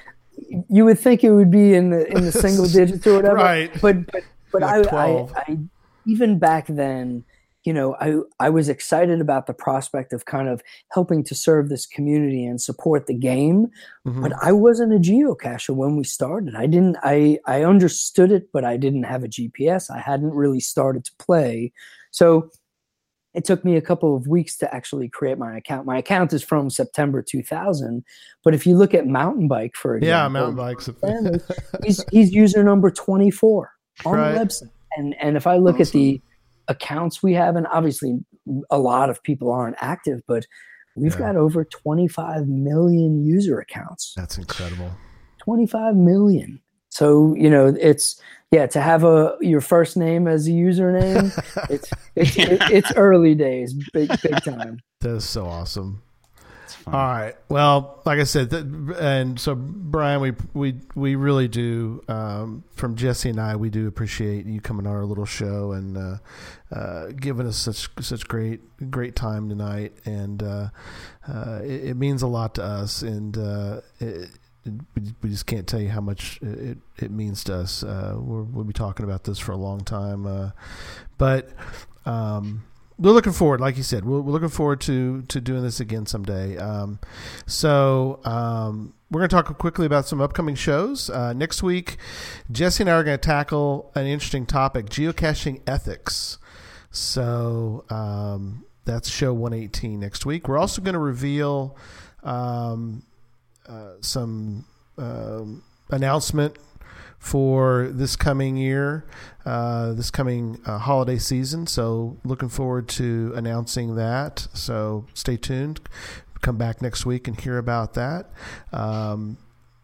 you would think it would be in the in the single digits or whatever. Right. But but but Like I, I I even back then, you know, I I was excited about the prospect of kind of helping to serve this community and support the game. Mhm. but I wasn't a geocacher when we started. I didn't I I understood it, but I didn't have a GPS. I hadn't really started to play. So it took me a couple of weeks to actually create my account. My account is from September 2000, but if you look at Moun10Bike for example, yeah, Moun10Bike's. He's he's user number 24 on Right. the website. And and if I look at the accounts we have, and obviously a lot of people aren't active, but we've Yeah. got over 25 million user accounts. That's incredible. 25 million. So, you know, it's yeah, to have a your first name as a username, it's it's it, it's early days, big big time. That is so awesome. All right. Well, like I said, th- and so Bryan, we we we really do. Um, from Jesse and I, we do appreciate you coming on our little show and uh, uh, giving us such such great great time tonight, and uh, uh, it, it means a lot to us, and uh, it, we- we just can't tell you how much it, it means to us. Uh, we're, we'll be talking about this for a long time, but. Um, we're looking forward, like you said, we're, we're looking forward to to doing this again someday. Um, so um, we're going to talk quickly about some upcoming shows uh, next week. Jesse and I are going to tackle an interesting topic: geocaching ethics. So um, that's show 118 next week. We're also going to reveal um, uh, some um, announcement for this coming year, uh, this coming uh, holiday season. So, looking forward to announcing that. So, stay tuned. Come back next week and hear about that. Um,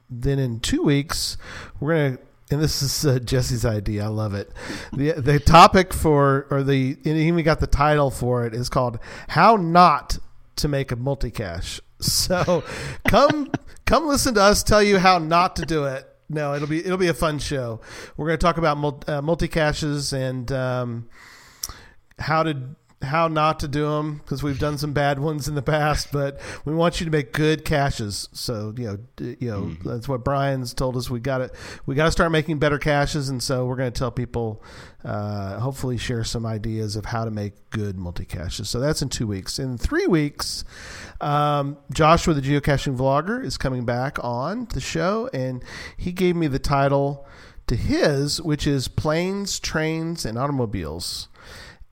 then, in two weeks, we're going to. And this is uh, Jesse's idea. I love it. the The topic for, or the, and he even got the title for it, is called "How Not to Make a Multicache." So, come come listen to us tell you how not to do it. No, it'll be it'll be a fun show. We're going to talk about mul- uh, multi caches and um, how to how not to do them because we've done some bad ones in the past, but we want you to make good caches. So you know, d- you know that's what Bryan's told us. We got to we got to start making better caches, and so we're going to tell people, uh, hopefully, share some ideas of how to make good multi caches. So that's in two weeks. In three weeks, um, Joshua, the geocaching vlogger, is coming back on the show, and he gave me the title to his, which is Planes, Trains, and Automobiles.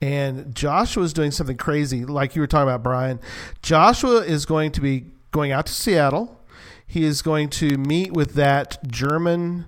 And Joshua is doing something crazy, like you were talking about, Bryan. Joshua is going to be going out to Seattle. He is going to meet with that German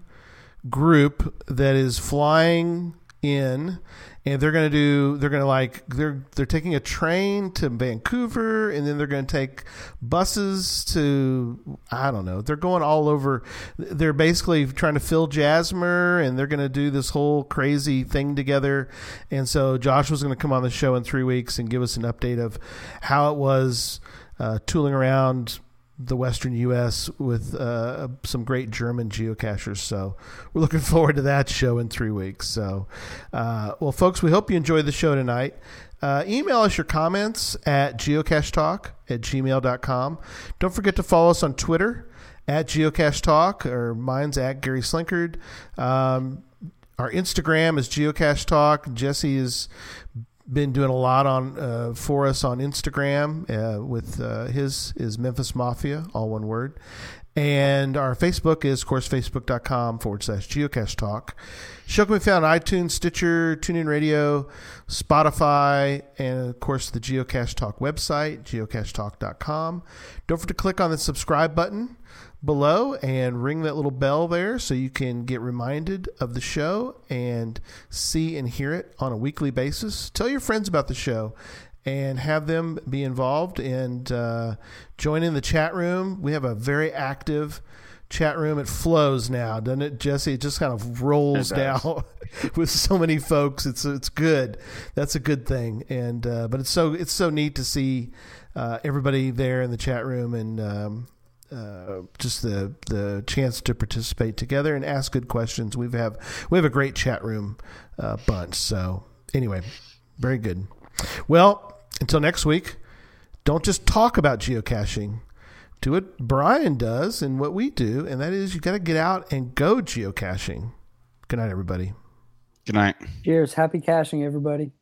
group that is flying in and they're going to do they're going to like they're they're taking a train to Vancouver and then they're going to take buses to I don't know they're going all over. They're basically trying to fill Jasmer and they're going to do this whole crazy thing together. And so Joshua's going to come on the show in 3 weeks and give us an update of how it was uh, tooling around the western U.S. with uh, some great German geocachers. So we're looking forward to that show in three weeks. So, uh, well, folks, we hope you enjoyed the show tonight. Uh, email us your comments at geocachetalk at gmail.com. Don't forget to follow us on Twitter at geocache talk or mine's at Gary Slinkard. Um, our Instagram is geocache talk. Jesse is been doing a lot on uh, for us on Instagram uh, with uh, his is Memphis Mafia, all one word. And our Facebook is, of course, facebook.com forward slash geocache talk. Show can be found on iTunes, Stitcher, TuneIn Radio, Spotify, and of course the Geocache Talk website, geocachetalk.com. Don't forget to click on the subscribe button below and ring that little bell there so you can get reminded of the show and see and hear it on a weekly basis. Tell your friends about the show and have them be involved and uh, join in the chat room. We have a very active chat room. It flows now, doesn't it, Jesse? It just kind of rolls down with so many folks. It's it's good. That's a good thing. And uh, but it's so it's so neat to see uh, everybody there in the chat room and. Um, uh, just the the chance to participate together and ask good questions. We have we have a great chat room uh, bunch. So anyway, very good. Well, until next week, don't just talk about geocaching. Do what Bryan does and what we do, and that is you got to get out and go geocaching. Good night, everybody. Good night. Cheers. Happy caching, everybody.